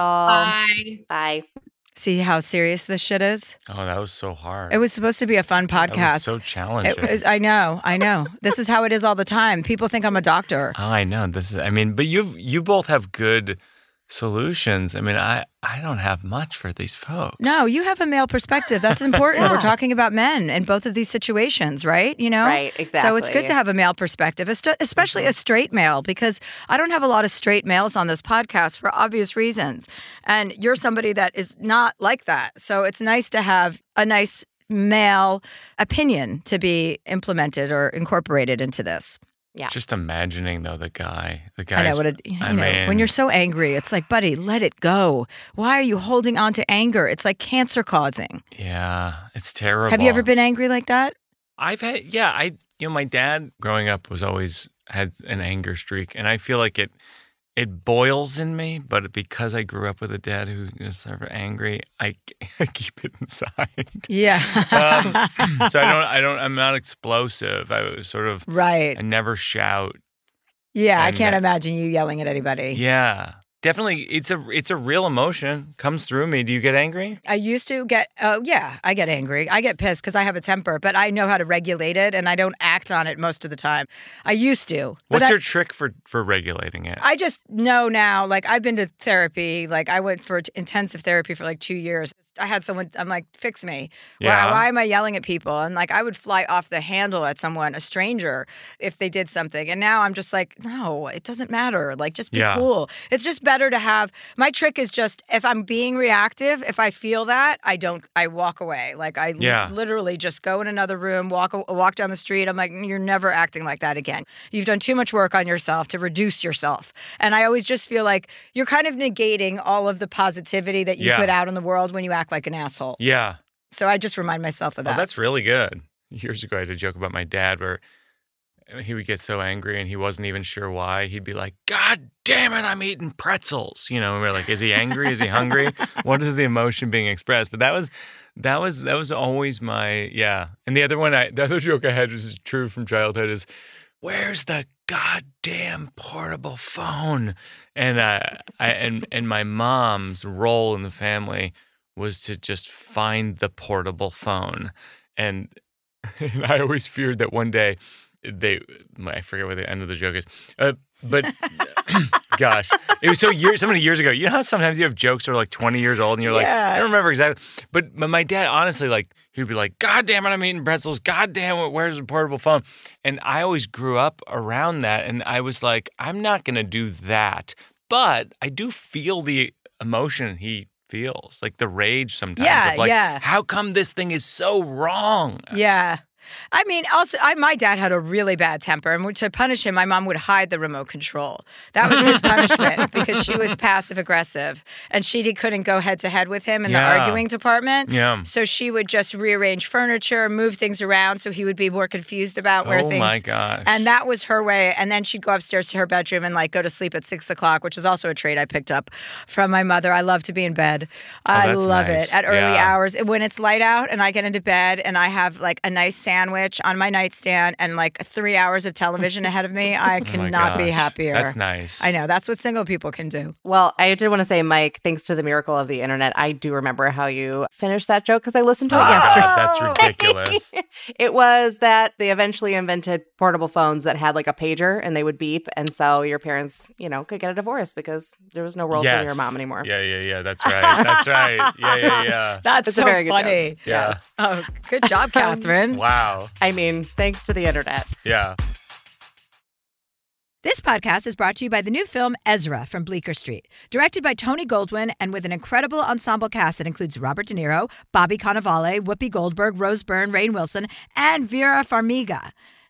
Bye. Bye. See how serious this shit is? Oh, that was so hard. It was supposed to be a fun podcast. was so challenging. Was, I know, I know. this is how it is all the time. People think I'm a doctor. Oh, I know. This is. I mean, but you've you both have good solutions. I mean, I I don't have much for these folks. No, you have a male perspective. That's important. We're talking about men in both of these situations, right? You know? Right, exactly. So it's good to have a male perspective, est- especially mm-hmm. a straight male, because I don't have a lot of straight males on this podcast for obvious reasons. And you're somebody that is not like that. So it's nice to have a nice male opinion to be implemented or incorporated into this. Yeah. Just imagining though the guy, the guy. I know what it, you I know, mean, when you're so angry, it's like, buddy, let it go. Why are you holding on to anger? It's like cancer causing. yeah, it's terrible. Have you ever been angry like that? I've had yeah, I you know my dad growing up was always had an anger streak and I feel like it it boils in me, but because I grew up with a dad who is sort of angry, I, I keep it inside. Yeah. um, so I don't I don't I'm not explosive. I was sort of right. I never shout. Yeah, I can't that- imagine you yelling at anybody. Yeah. Definitely it's a it's a real emotion comes through me. Do you get angry? I used to get, oh, yeah, I get angry. I get pissed because I have a temper, but I know how to regulate it and I don't act on it most of the time. I used to. What's I- your trick for for regulating it? I just know now, like, I've been to therapy. Like, I went for intensive therapy for like two years. I had someone, I'm like, fix me. Yeah. Why, why am I yelling at people? And like, I would fly off the handle at someone, a stranger, if they did something. And now I'm just like, no, it doesn't matter. Like, just be Yeah. cool. It's just better to have, my trick is just if I'm being reactive, if I feel that, I don't, I walk away. Like, I li- literally just go in another room, walk, walk down the street. I'm like, you're never acting like that again. You've done too much work on yourself to reduce yourself. And I always just feel like you're kind of negating all of the positivity that you Yeah. put out in the world when you act like an asshole. yeah. So I just remind myself of Oh, that. that's really good. Years ago, I had a joke about my dad where he would get so angry and he wasn't even sure why. He'd be like, God damn it, I'm eating pretzels. You know, and we're like, is he angry? Is he hungry? what is the emotion being expressed? But that was that was that was always my yeah. And the other one I the other joke I had is true from childhood is where's the goddamn portable phone? And uh, I and and my mom's role in the family was to just find the portable phone, and, and I always feared that one day they I forget what the end of the joke is, uh, but gosh, it was so years so many years ago. You know how sometimes you have jokes that are like twenty years old, and you're like, I don't remember exactly. But but my dad, honestly, like he'd be like, God damn it, I'm eating pretzels. God damn it, where's the portable phone? And I always grew up around that, and I was like, I'm not gonna do that. But I do feel the emotion he feels, like the rage sometimes. Yeah, of like, yeah. How come this thing is so wrong? Yeah. I mean, also, I, my dad had a really bad temper, and to punish him, my mom would hide the remote control. That was his punishment because she was passive aggressive, and she couldn't go head to head with him in Yeah. the arguing department. Yeah. So she would just rearrange furniture, move things around, so he would be more confused about where Oh things. my gosh. And that was her way. And then she'd go upstairs to her bedroom and like go to sleep at six o'clock, which is also a trait I picked up from my mother. I love to be in bed. Oh, I Oh, that's love nice. it at early Yeah. hours when it's light out and I get into bed and I have like a nice sandwich on my nightstand and like three hours of television ahead of me. I Oh cannot be happier. That's nice. I know. That's what single people can do. Well, I did want to say, Mike, thanks to the miracle of the internet, I do remember how you finished that joke because I listened to Oh it my yesterday. God, that's ridiculous. it was that they eventually invented portable phones that had like a pager and they would beep. And so your parents, you know, could get a divorce because there was no role for your mom anymore. Yeah, yeah, yeah. That's right. That's right. Yeah, yeah, yeah. That's It's a so very good joke. funny. Yeah. Oh, good job, Catherine. Wow. I mean, thanks to the internet. Yeah. This podcast is brought to you by the new film Ezra from Bleecker Street, directed by Tony Goldwyn and with an incredible ensemble cast that includes Robert De Niro, Bobby Cannavale, Whoopi Goldberg, Rose Byrne, Rainn Wilson, and Vera Farmiga.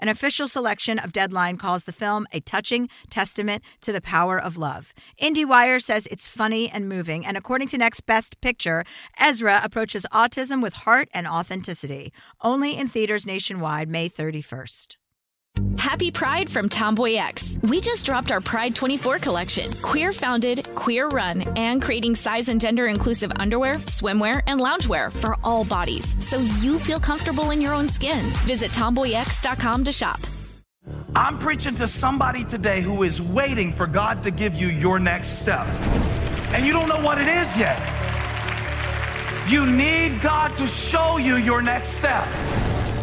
An official selection of Deadline calls the film a touching testament to the power of love. IndieWire says it's funny and moving, and according to Next Best Picture, Ezra approaches autism with heart and authenticity. Only in theaters nationwide May 31st. Happy Pride from Tomboy X. We just dropped our Pride 24 collection. Queer founded, queer run, and creating size and gender inclusive underwear, swimwear, and loungewear for all bodies so you feel comfortable in your own skin. Visit tomboyx.com to shop. I'm preaching to somebody today who is waiting for God to give you your next step. And you don't know what it is yet. You need God to show you your next step.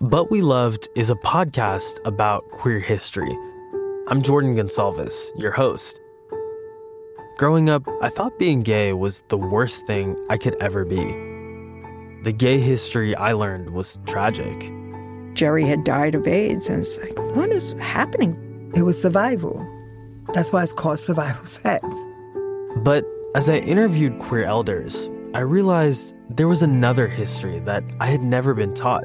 But We Loved is a podcast about queer history. I'm Jordan Gonsalves, your host. Growing up, I thought being gay was the worst thing I could ever be. The gay history I learned was tragic. Jerry had died of AIDS, and it's like, what is happening? It was survival. That's why it's called survival sex. But as I interviewed queer elders, I realized there was another history that I had never been taught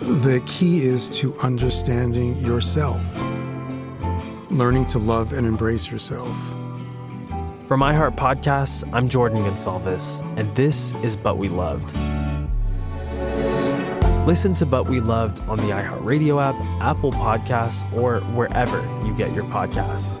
The key is to understanding yourself, learning to love and embrace yourself. From iHeart Podcasts, I'm Jordan Gonsalves, and this is But We Loved. Listen to But We Loved on the iHeartRadio app, Apple Podcasts, or wherever you get your podcasts.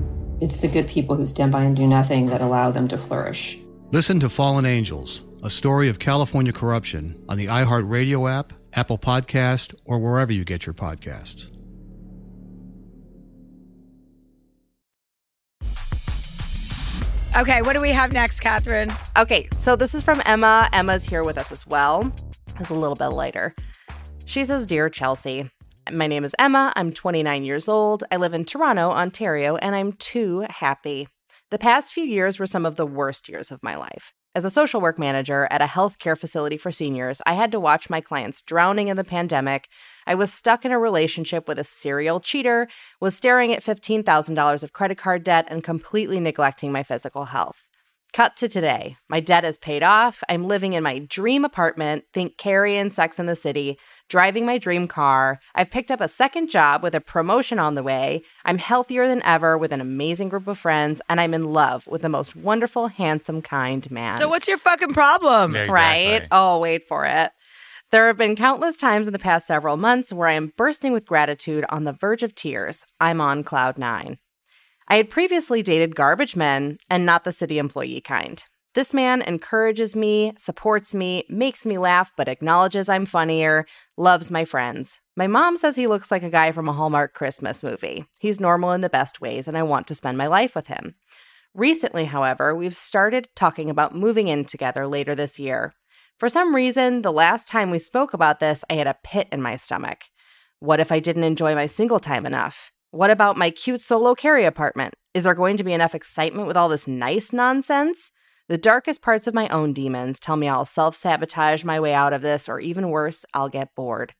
It's the good people who stand by and do nothing that allow them to flourish. Listen to Fallen Angels, a story of California corruption on the iHeartRadio app, Apple Podcast, or wherever you get your podcasts. Okay, what do we have next, Catherine? Okay, so this is from Emma. Emma's here with us as well. It's a little bit lighter. She says, Dear Chelsea, my name is Emma. I'm 29 years old. I live in Toronto, Ontario, and I'm too happy. The past few years were some of the worst years of my life. As a social work manager at a healthcare facility for seniors, I had to watch my clients drowning in the pandemic. I was stuck in a relationship with a serial cheater, was staring at $15,000 of credit card debt, and completely neglecting my physical health. Cut to today. My debt is paid off. I'm living in my dream apartment. Think Carrie and Sex in the City. Driving my dream car. I've picked up a second job with a promotion on the way. I'm healthier than ever with an amazing group of friends. And I'm in love with the most wonderful, handsome, kind man. So, what's your fucking problem? Yeah, Right? Oh, wait for it. There have been countless times in the past several months where I am bursting with gratitude on the verge of tears. I'm on cloud nine. I had previously dated garbage men and not the city employee kind. This man encourages me, supports me, makes me laugh, but acknowledges I'm funnier, loves my friends. My mom says he looks like a guy from a Hallmark Christmas movie. He's normal in the best ways, and I want to spend my life with him. Recently, however, we've started talking about moving in together later this year. For some reason, the last time we spoke about this, I had a pit in my stomach. What if I didn't enjoy my single time enough? What about my cute solo Carrie apartment? Is there going to be enough excitement with all this nice nonsense? The darkest parts of my own demons tell me I'll self sabotage my way out of this, or even worse, I'll get bored.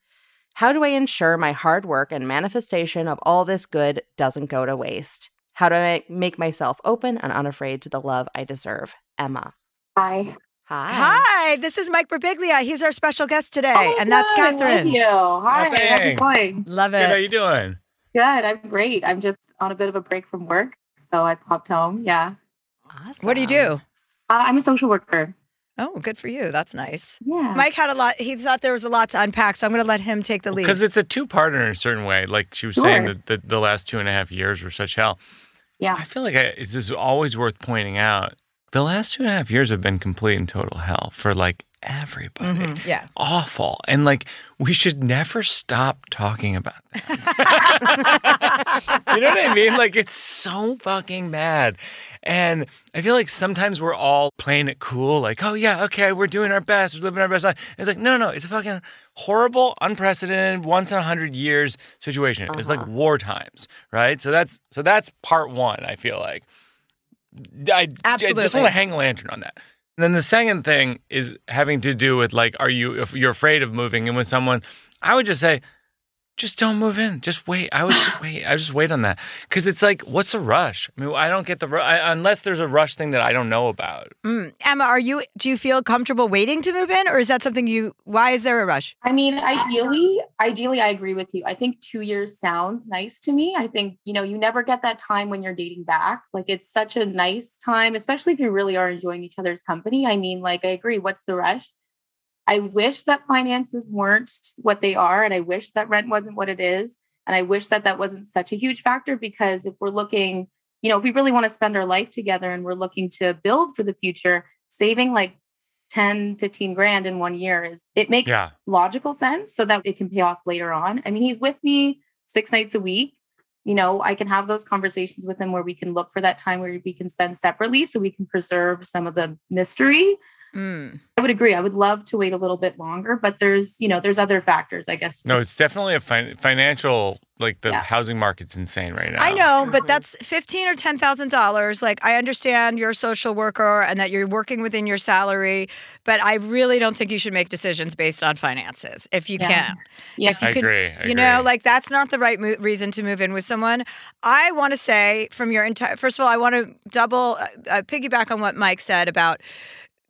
How do I ensure my hard work and manifestation of all this good doesn't go to waste? How do I make myself open and unafraid to the love I deserve? Emma. Hi. Hi. Hi, this is Mike Birbiglia. He's our special guest today, Oh my and that's God, I love Catherine. you. Hi, how's it thanks. going? Love Good, how it. you doing? Good. I'm great. I'm just on a bit of a break from work, so I popped home. Yeah. Awesome. What do you do? Uh, I'm a social worker. Oh, good for you. That's nice. Yeah. Mike had a lot. He thought there was a lot to unpack, so I'm going to let him take the lead. Because it's a two-parter in a certain way. Like she was Sure. saying that the, the last two and a half years were such hell. Yeah. I feel like I, it's just always worth pointing out. The last two and a half years have been complete and total hell for like everybody. Mhm, Yeah. Awful. And like we should never stop talking about that. you know what I mean? Like it's so fucking bad. And I feel like sometimes we're all playing it cool, like, oh yeah, okay, we're doing our best, we're living our best life. It's like, no, no, it's a fucking horrible, unprecedented, once in a hundred years situation. It's like war times, right? So that's so that's part one, I feel like. I, I just want to hang a lantern on that. And then the second thing is having to do with like, are you if you're afraid of moving in with someone? I would just say, just don't move in. Just wait. I would just wait. I would just wait on that because it's like, what's the rush? I mean, I don't get the ru- I, unless there's a rush thing that I don't know about. Mm. Emma, are you? Do you feel comfortable waiting to move in, or is that something you? Why is there a rush? I mean, ideally, ideally, I agree with you. I think two years sounds nice to me. I think, you know, you never get that time when you're dating back. Like, it's such a nice time, especially if you really are enjoying each other's company. I mean, like, I agree. What's the rush? I wish that finances weren't what they are. And I wish that rent wasn't what it is. And I wish that that wasn't such a huge factor because if we're looking, you know, if we really want to spend our life together and we're looking to build for the future, saving like 10, 15 grand in one year is it makes Yeah. logical sense so that it can pay off later on. I mean, he's with me six nights a week. You know, I can have those conversations with him where we can look for that time where we can spend separately so we can preserve some of the mystery. Mm. I would agree. I would love to wait a little bit longer, but there's, you know, there's other factors, I guess. No, it's definitely a fin- financial like the Yeah. housing market's insane right now. I know, but that's fifteen or ten thousand dollars. Like I understand you're a social worker and that you're working within your salary, but I really don't think you should make decisions based on finances if you Yeah. can. Yeah. If you I can, agree, I you know, agree. like that's not the right mo- reason to move in with someone. I want to say from your entire. First of all, I want to double uh, uh, piggyback on what Mike said about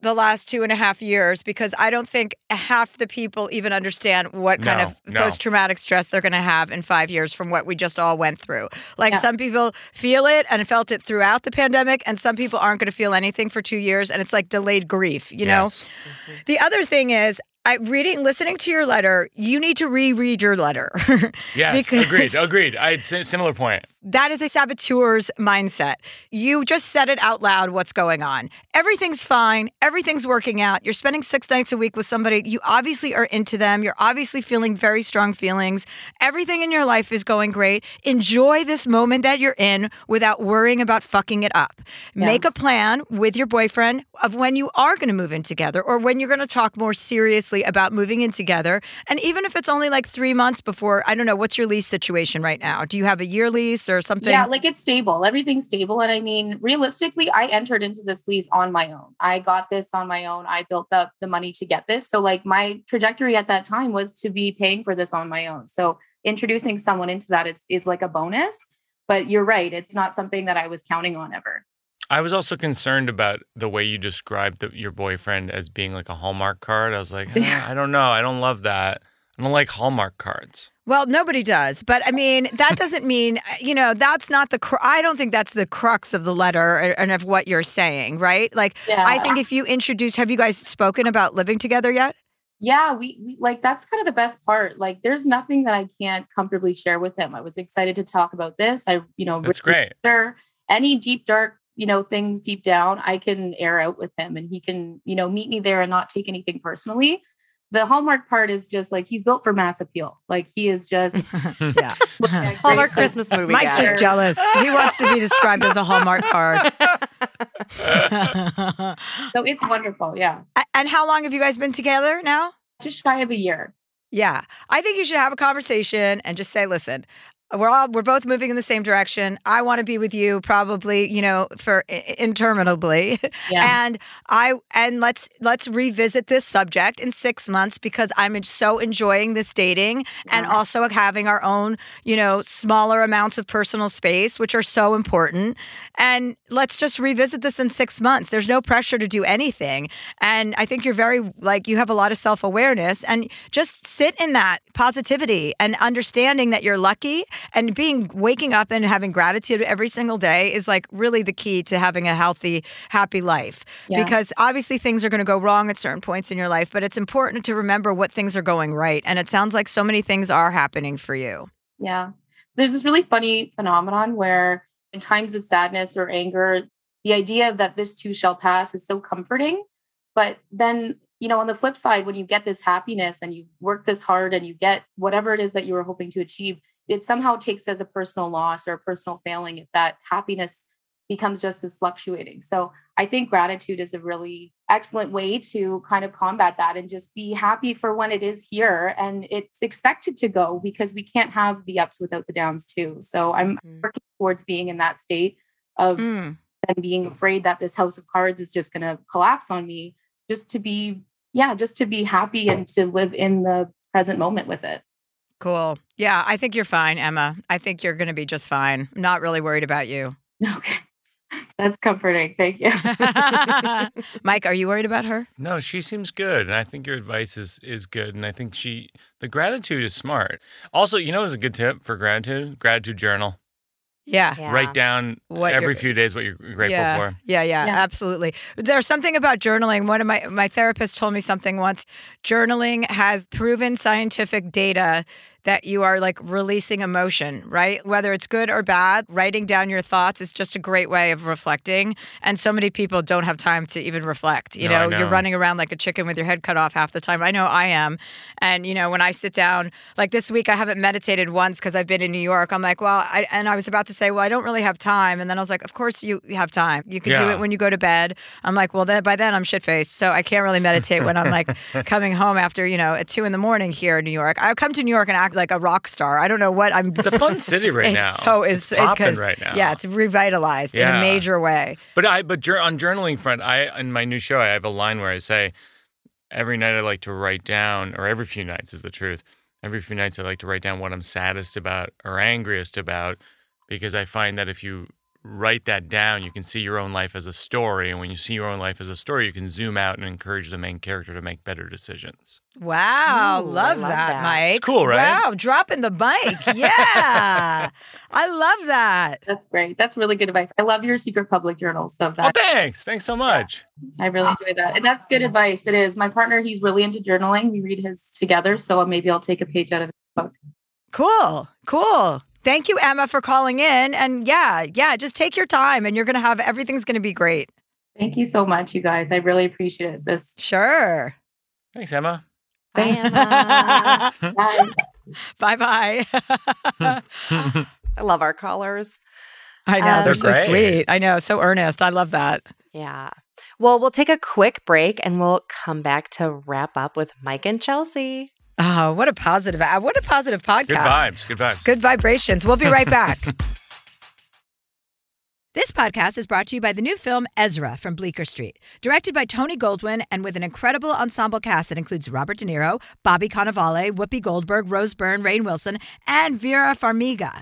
the last two and a half years because I don't think half the people even understand what kind of no. post traumatic stress they're going to have in five years from what we just all went through. Like Yeah. some people feel it and felt it throughout the pandemic, and some people aren't going to feel anything for two years, and it's like delayed grief, you know? Yes. Mm-hmm. The other thing is, I reading, listening to your letter, you need to reread your letter. Yes, Because- agreed, agreed. I had si- similar point. That is a saboteur's mindset. You just said it out loud what's going on. Everything's fine. Everything's working out. You're spending six nights a week with somebody. You obviously are into them. You're obviously feeling very strong feelings. Everything in your life is going great. Enjoy this moment that you're in without worrying about fucking it up. Yeah. Make a plan with your boyfriend of when you are going to move in together or when you're going to talk more seriously about moving in together. And even if it's only like three months before, I don't know, what's your lease situation right now? Do you have a year lease or something? Yeah, like it's stable. Everything's stable. And I mean, realistically, I entered into this lease on my own. I got this on my own. I built up the money to get this. So, like, my trajectory at that time was to be paying for this on my own. So, introducing someone into that is, is like a bonus. But you're right. It's not something that I was counting on ever. I was also concerned about the way you described the, your boyfriend as being like a Hallmark card. I was like, "Ah, I don't know. I don't love that. I don't like Hallmark cards. Well, nobody does. But I mean, that doesn't mean, uh, you know, that's not the, cr- I don't think that's the crux of the letter uh, and of what you're saying, right? Like, I think if you introduce, have you guys spoken about living together yet? Yeah, we, we like that's kind of the best part. Like, there's nothing that I can't comfortably share with him. I was excited to talk about this. I, you know, That's great. There, any deep, dark, you know, things deep down, I can air out with him and he can, you know, meet me there and not take anything personally. The Hallmark part is just like he's built for mass appeal. Like he is just yeah. Hallmark Christmas movie Mike's guy. just jealous. He wants to be described as a Hallmark card. so it's wonderful. Yeah. And how long have you guys been together now? Just shy of a year. Yeah. I think you should have a conversation and just say, listen, we're all we're both moving in the same direction. I want to be with you probably, you know, for interminably. Yeah. and I and let's let's revisit this subject in 6 months because I'm so enjoying this dating and also having our own, you know, smaller amounts of personal space which are so important. And let's just revisit this in 6 months. There's no pressure to do anything. And I think you're very like you have a lot of self-awareness and just sit in that positivity and understanding that you're lucky and being waking up and having gratitude every single day is like really the key to having a healthy happy life Yeah. because obviously things are going to go wrong at certain points in your life but it's important to remember what things are going right and it sounds like so many things are happening for you Yeah. There's this really funny phenomenon where in times of sadness or anger, the idea that this too shall pass is so comforting. But then, you know, on the flip side, when you get this happiness and you work this hard and you get whatever it is that you were hoping to achieve, it somehow takes as a personal loss or a personal failing if that happiness becomes just as fluctuating. So I think gratitude is a really excellent way to kind of combat that and just be happy for when it is here and it's expected to go because we can't have the ups without the downs too. So I'm working towards being in that state of Mm. and being afraid that this house of cards is just going to collapse on me just to be yeah, just to be happy and to live in the present moment with it. Cool yeah i think you're fine emma i think you're going to be just fine I'm not really worried about you Okay. That's comforting. Thank you. mike are you worried about her No, she seems good, and I think your advice is is good, and I think she the gratitude is smart. Also, you know, is a good tip for gratitude: gratitude journal. yeah Write down What every few days what you're grateful yeah, for. Yeah, yeah, Yeah. absolutely. There's something about journaling. One of my my therapist told me something once. Journaling has proven scientific data that you are like releasing emotion, right? Whether it's good or bad, writing down your thoughts is just a great way of reflecting. And so many people don't have time to even reflect. You No, I know, you're running around like a chicken with your head cut off half the time. I know I am. And you know, when I sit down, like this week, I haven't meditated once because I've been in New York. I'm like, well, I, and I was about to say, well, I don't really have time. And then I was like, of course you have time. You can do it when you go to bed. I'm like, well, then by then I'm shit faced, so I can't really meditate when I'm like coming home after you know at two in the morning here in New York. I come to New York and act like a rock star. I don't know what I'm. It's a fun city right it's now. So is It's popping right now. Yeah, it's revitalized in a major way. But I but on journaling front, I in my new show I have a line where I say every night I like to write down, or every few nights is the truth. Every few nights I like to write down what I'm saddest about or angriest about, because I find that if you write that down, you can see your own life as a story, and when you see your own life as a story, you can zoom out and encourage the main character to make better decisions. Wow, Ooh, love, love that, that. Mike. It's cool, right? Wow, dropping the mic. Yeah, I love that. That's great. That's really good advice. I love your secret public journal. So Oh, that thanks, thanks so much. I really enjoy that. And that's good advice. It is. My partner, he's really into journaling. We read his together. So maybe I'll take a page out of his book. Cool, cool. Thank you, Emma, for calling in. And yeah, yeah, just take your time and you're going to have everything's going to be great. Thank you so much, you guys. I really appreciate this. Sure. Thanks, Emma. Bye, Emma. bye bye. I love our callers. I know. Um, they're so great. sweet. I know. So earnest. I love that. Yeah. Well, we'll take a quick break and we'll come back to wrap up with Mike and Chelsea. Oh, what a positive, uh, what a positive podcast. Good vibes. Good vibes. Good vibrations. We'll be right back. This podcast is brought to you by the new film Ezra from Bleecker Street, directed by Tony Goldwyn and with an incredible ensemble cast that includes Robert De Niro, Bobby Cannavale, Whoopi Goldberg, Rose Byrne, Rainn Wilson, and Vera Farmiga.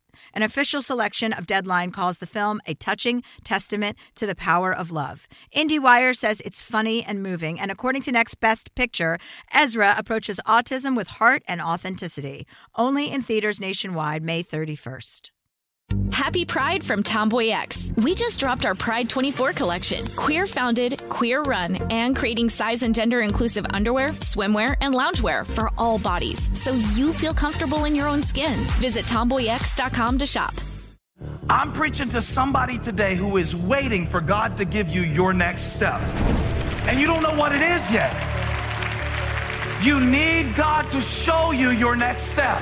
An official selection of Deadline calls the film a touching testament to the power of love. IndieWire says it's funny and moving, and according to Next Best Picture, Ezra approaches autism with heart and authenticity. Only in theaters nationwide May 31st. Happy Pride from Tomboy X. We just dropped our Pride 24 collection. Queer founded, queer run, and creating size and gender inclusive underwear, swimwear, and loungewear for all bodies so you feel comfortable in your own skin. Visit tomboyx.com to shop. I'm preaching to somebody today who is waiting for God to give you your next step. And you don't know what it is yet. You need God to show you your next step.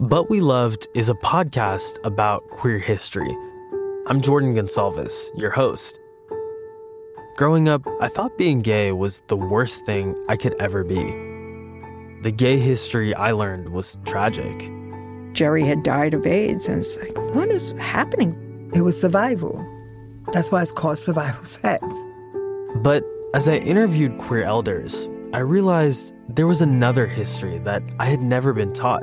But We Loved is a podcast about queer history. I'm Jordan Gonsalves, your host. Growing up, I thought being gay was the worst thing I could ever be. The gay history I learned was tragic. Jerry had died of AIDS, and it's like, what is happening? It was survival. That's why it's called survival sex. But as I interviewed queer elders, I realized there was another history that I had never been taught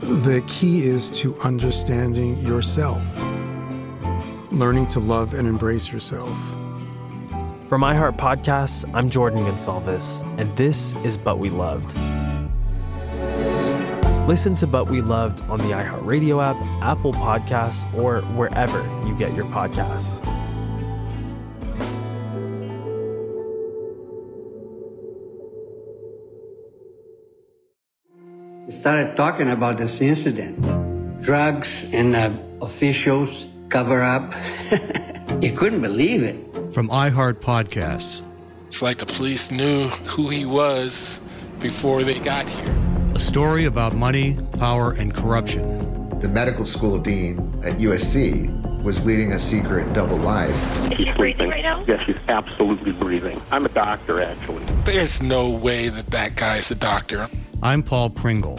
The key is to understanding yourself, learning to love and embrace yourself. From iHeart Podcasts, I'm Jordan Gonsalves, and this is But We Loved. Listen to But We Loved on the iHeartRadio app, Apple Podcasts, or wherever you get your podcasts. Started talking about this incident. Drugs and uh, officials cover up. you couldn't believe it. From iHeart Podcasts. It's like the police knew who he was before they got here. A story about money, power, and corruption. The medical school dean at USC was leading a secret double life. She's breathing right now? Yes, she's absolutely breathing. I'm a doctor, actually. There's no way that that guy's a doctor. I'm Paul Pringle,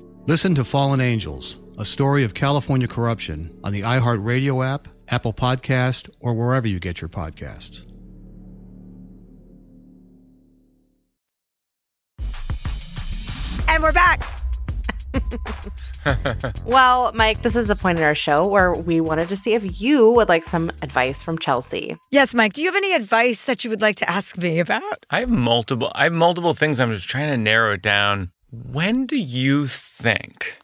Listen to Fallen Angels, a story of California corruption on the iHeartRadio app, Apple Podcast, or wherever you get your podcasts. And we're back. well, Mike, this is the point in our show where we wanted to see if you would like some advice from Chelsea. Yes, Mike. Do you have any advice that you would like to ask me about? I have multiple. I have multiple things. I'm just trying to narrow it down. When do you think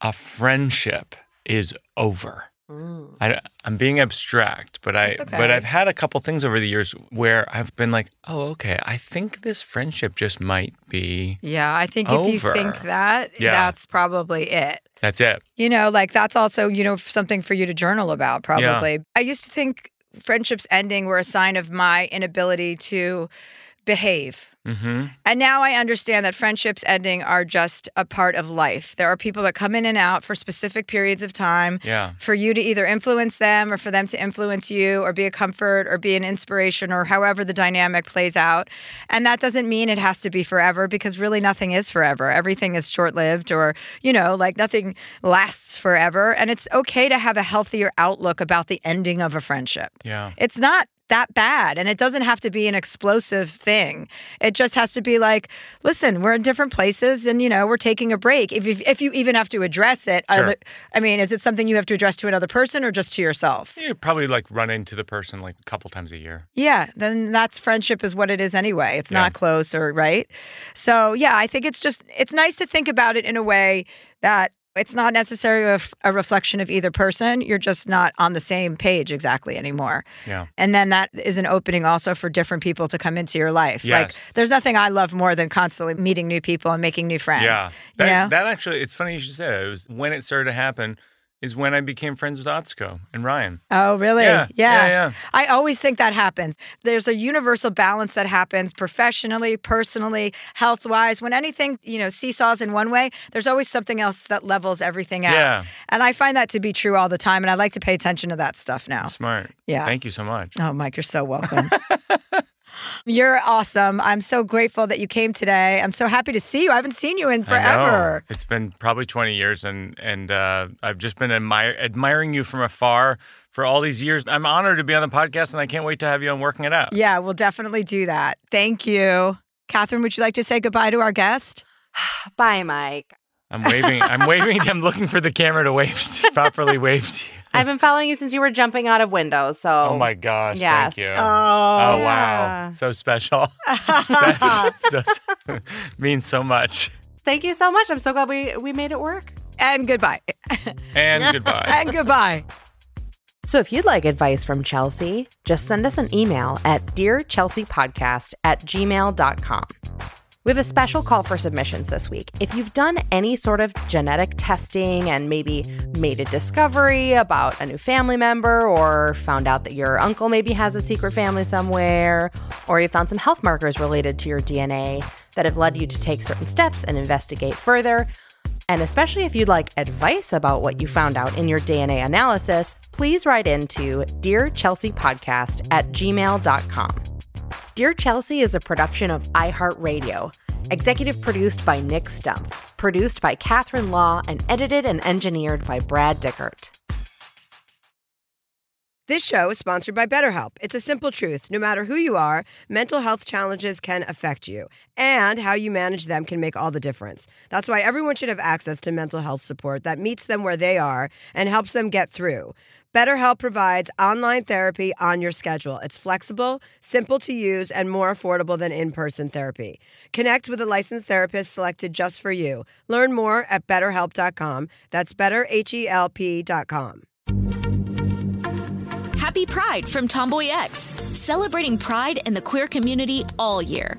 a friendship is over? I, am being abstract, but I okay. but I've had a couple things over the years where I've been like, oh, okay, I think this friendship just might be. Yeah, I think over. if you think that, Yeah. that's probably it. That's it. You know, like that's also, you know, something for you to journal about, probably. I used to think friendships ending were a sign of my inability to behave. Mm-hmm. And now I understand that friendships ending are just a part of life. There are people that come in and out for specific periods of time Yeah. for you to either influence them or for them to influence you or be a comfort or be an inspiration or however the dynamic plays out. And that doesn't mean it has to be forever because really nothing is forever. Everything is short lived or, you know, like nothing lasts forever. And it's okay to have a healthier outlook about the ending of a friendship. Yeah. It's not that bad and it doesn't have to be an explosive thing. It just has to be like, listen, we're in different places and you know, we're taking a break. If if, if you even have to address it, Sure. other, I mean, is it something you have to address to another person or just to yourself? You probably like run into the person like a couple times a year. Yeah, then that's friendship is what it is anyway. It's Yeah. not close or right. So, yeah, I think it's just it's nice to think about it in a way that it's not necessarily a, f- a reflection of either person. You're just not on the same page exactly anymore. Yeah. And then that is an opening also for different people to come into your life. Like there's nothing I love more than constantly meeting new people and making new friends. Yeah. You That, know? that actually, it's funny you should say that. It was when it started to happen is when I became friends with Atsuko and Ryan. Oh, really? Yeah, yeah, yeah. I always think that happens. There's a universal balance that happens professionally, personally, health wise. When anything, you know, seesaws in one way, there's always something else that levels everything out. Yeah. And I find that to be true all the time. And I like to pay attention to that stuff now. Smart. Yeah. Thank you so much. Oh, Mike, you're so welcome. you're awesome. I'm so grateful that you came today. I'm so happy to see you. I haven't seen you in forever. It's been probably 20 years, and and uh, I've just been admire- admiring you from afar for all these years. I'm honored to be on the podcast, and I can't wait to have you on Working It Out. Yeah, we'll definitely do that. Thank you. Catherine, would you like to say goodbye to our guest? Bye, Mike. I'm waving. I'm waving. I'm looking for the camera to wave to properly wave to you. I've been following you since you were jumping out of windows. So Oh my gosh! Yes. Thank you. Oh, oh, wow! Yeah. So special. That's so, means so much. Thank you so much. I'm so glad we we made it work. And goodbye. And goodbye. and goodbye. So if you'd like advice from Chelsea, just send us an email at dearchelseapodcast at gmail.com. We have a special call for submissions this week. If you've done any sort of genetic testing and maybe made a discovery about a new family member, or found out that your uncle maybe has a secret family somewhere, or you found some health markers related to your DNA that have led you to take certain steps and investigate further, and especially if you'd like advice about what you found out in your DNA analysis, please write into Dear Chelsea Podcast at gmail.com. Dear Chelsea is a production of iHeartRadio, executive produced by Nick Stumpf, produced by Catherine Law, and edited and engineered by Brad Dickert. This show is sponsored by BetterHelp. It's a simple truth. No matter who you are, mental health challenges can affect you, and how you manage them can make all the difference. That's why everyone should have access to mental health support that meets them where they are and helps them get through. BetterHelp provides online therapy on your schedule. It's flexible, simple to use, and more affordable than in person therapy. Connect with a licensed therapist selected just for you. Learn more at betterhelp.com. That's betterhelp.com. Happy Pride from Tomboy X, celebrating pride and the queer community all year.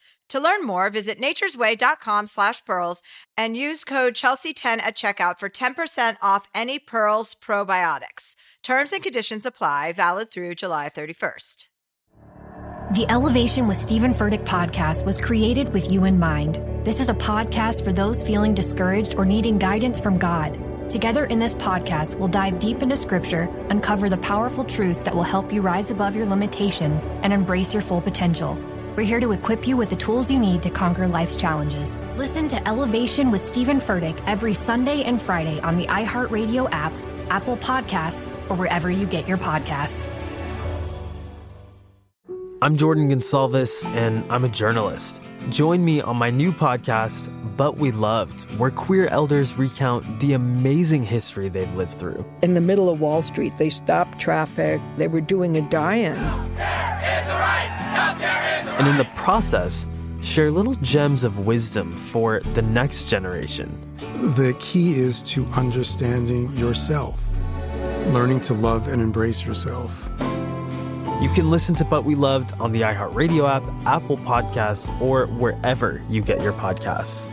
To learn more, visit naturesway.com slash pearls and use code Chelsea10 at checkout for 10% off any Pearls probiotics. Terms and conditions apply, valid through July 31st. The Elevation with Stephen Furtick podcast was created with you in mind. This is a podcast for those feeling discouraged or needing guidance from God. Together in this podcast, we'll dive deep into scripture, uncover the powerful truths that will help you rise above your limitations and embrace your full potential. We're here to equip you with the tools you need to conquer life's challenges. Listen to Elevation with Stephen Furtick every Sunday and Friday on the iHeartRadio app, Apple Podcasts, or wherever you get your podcasts. I'm Jordan Gonsalves, and I'm a journalist. Join me on my new podcast, But We Loved, where queer elders recount the amazing history they've lived through. In the middle of Wall Street, they stopped traffic. They were doing a die-in. And in the process, share little gems of wisdom for the next generation. The key is to understanding yourself, learning to love and embrace yourself. You can listen to But We Loved on the iHeartRadio app, Apple Podcasts, or wherever you get your podcasts.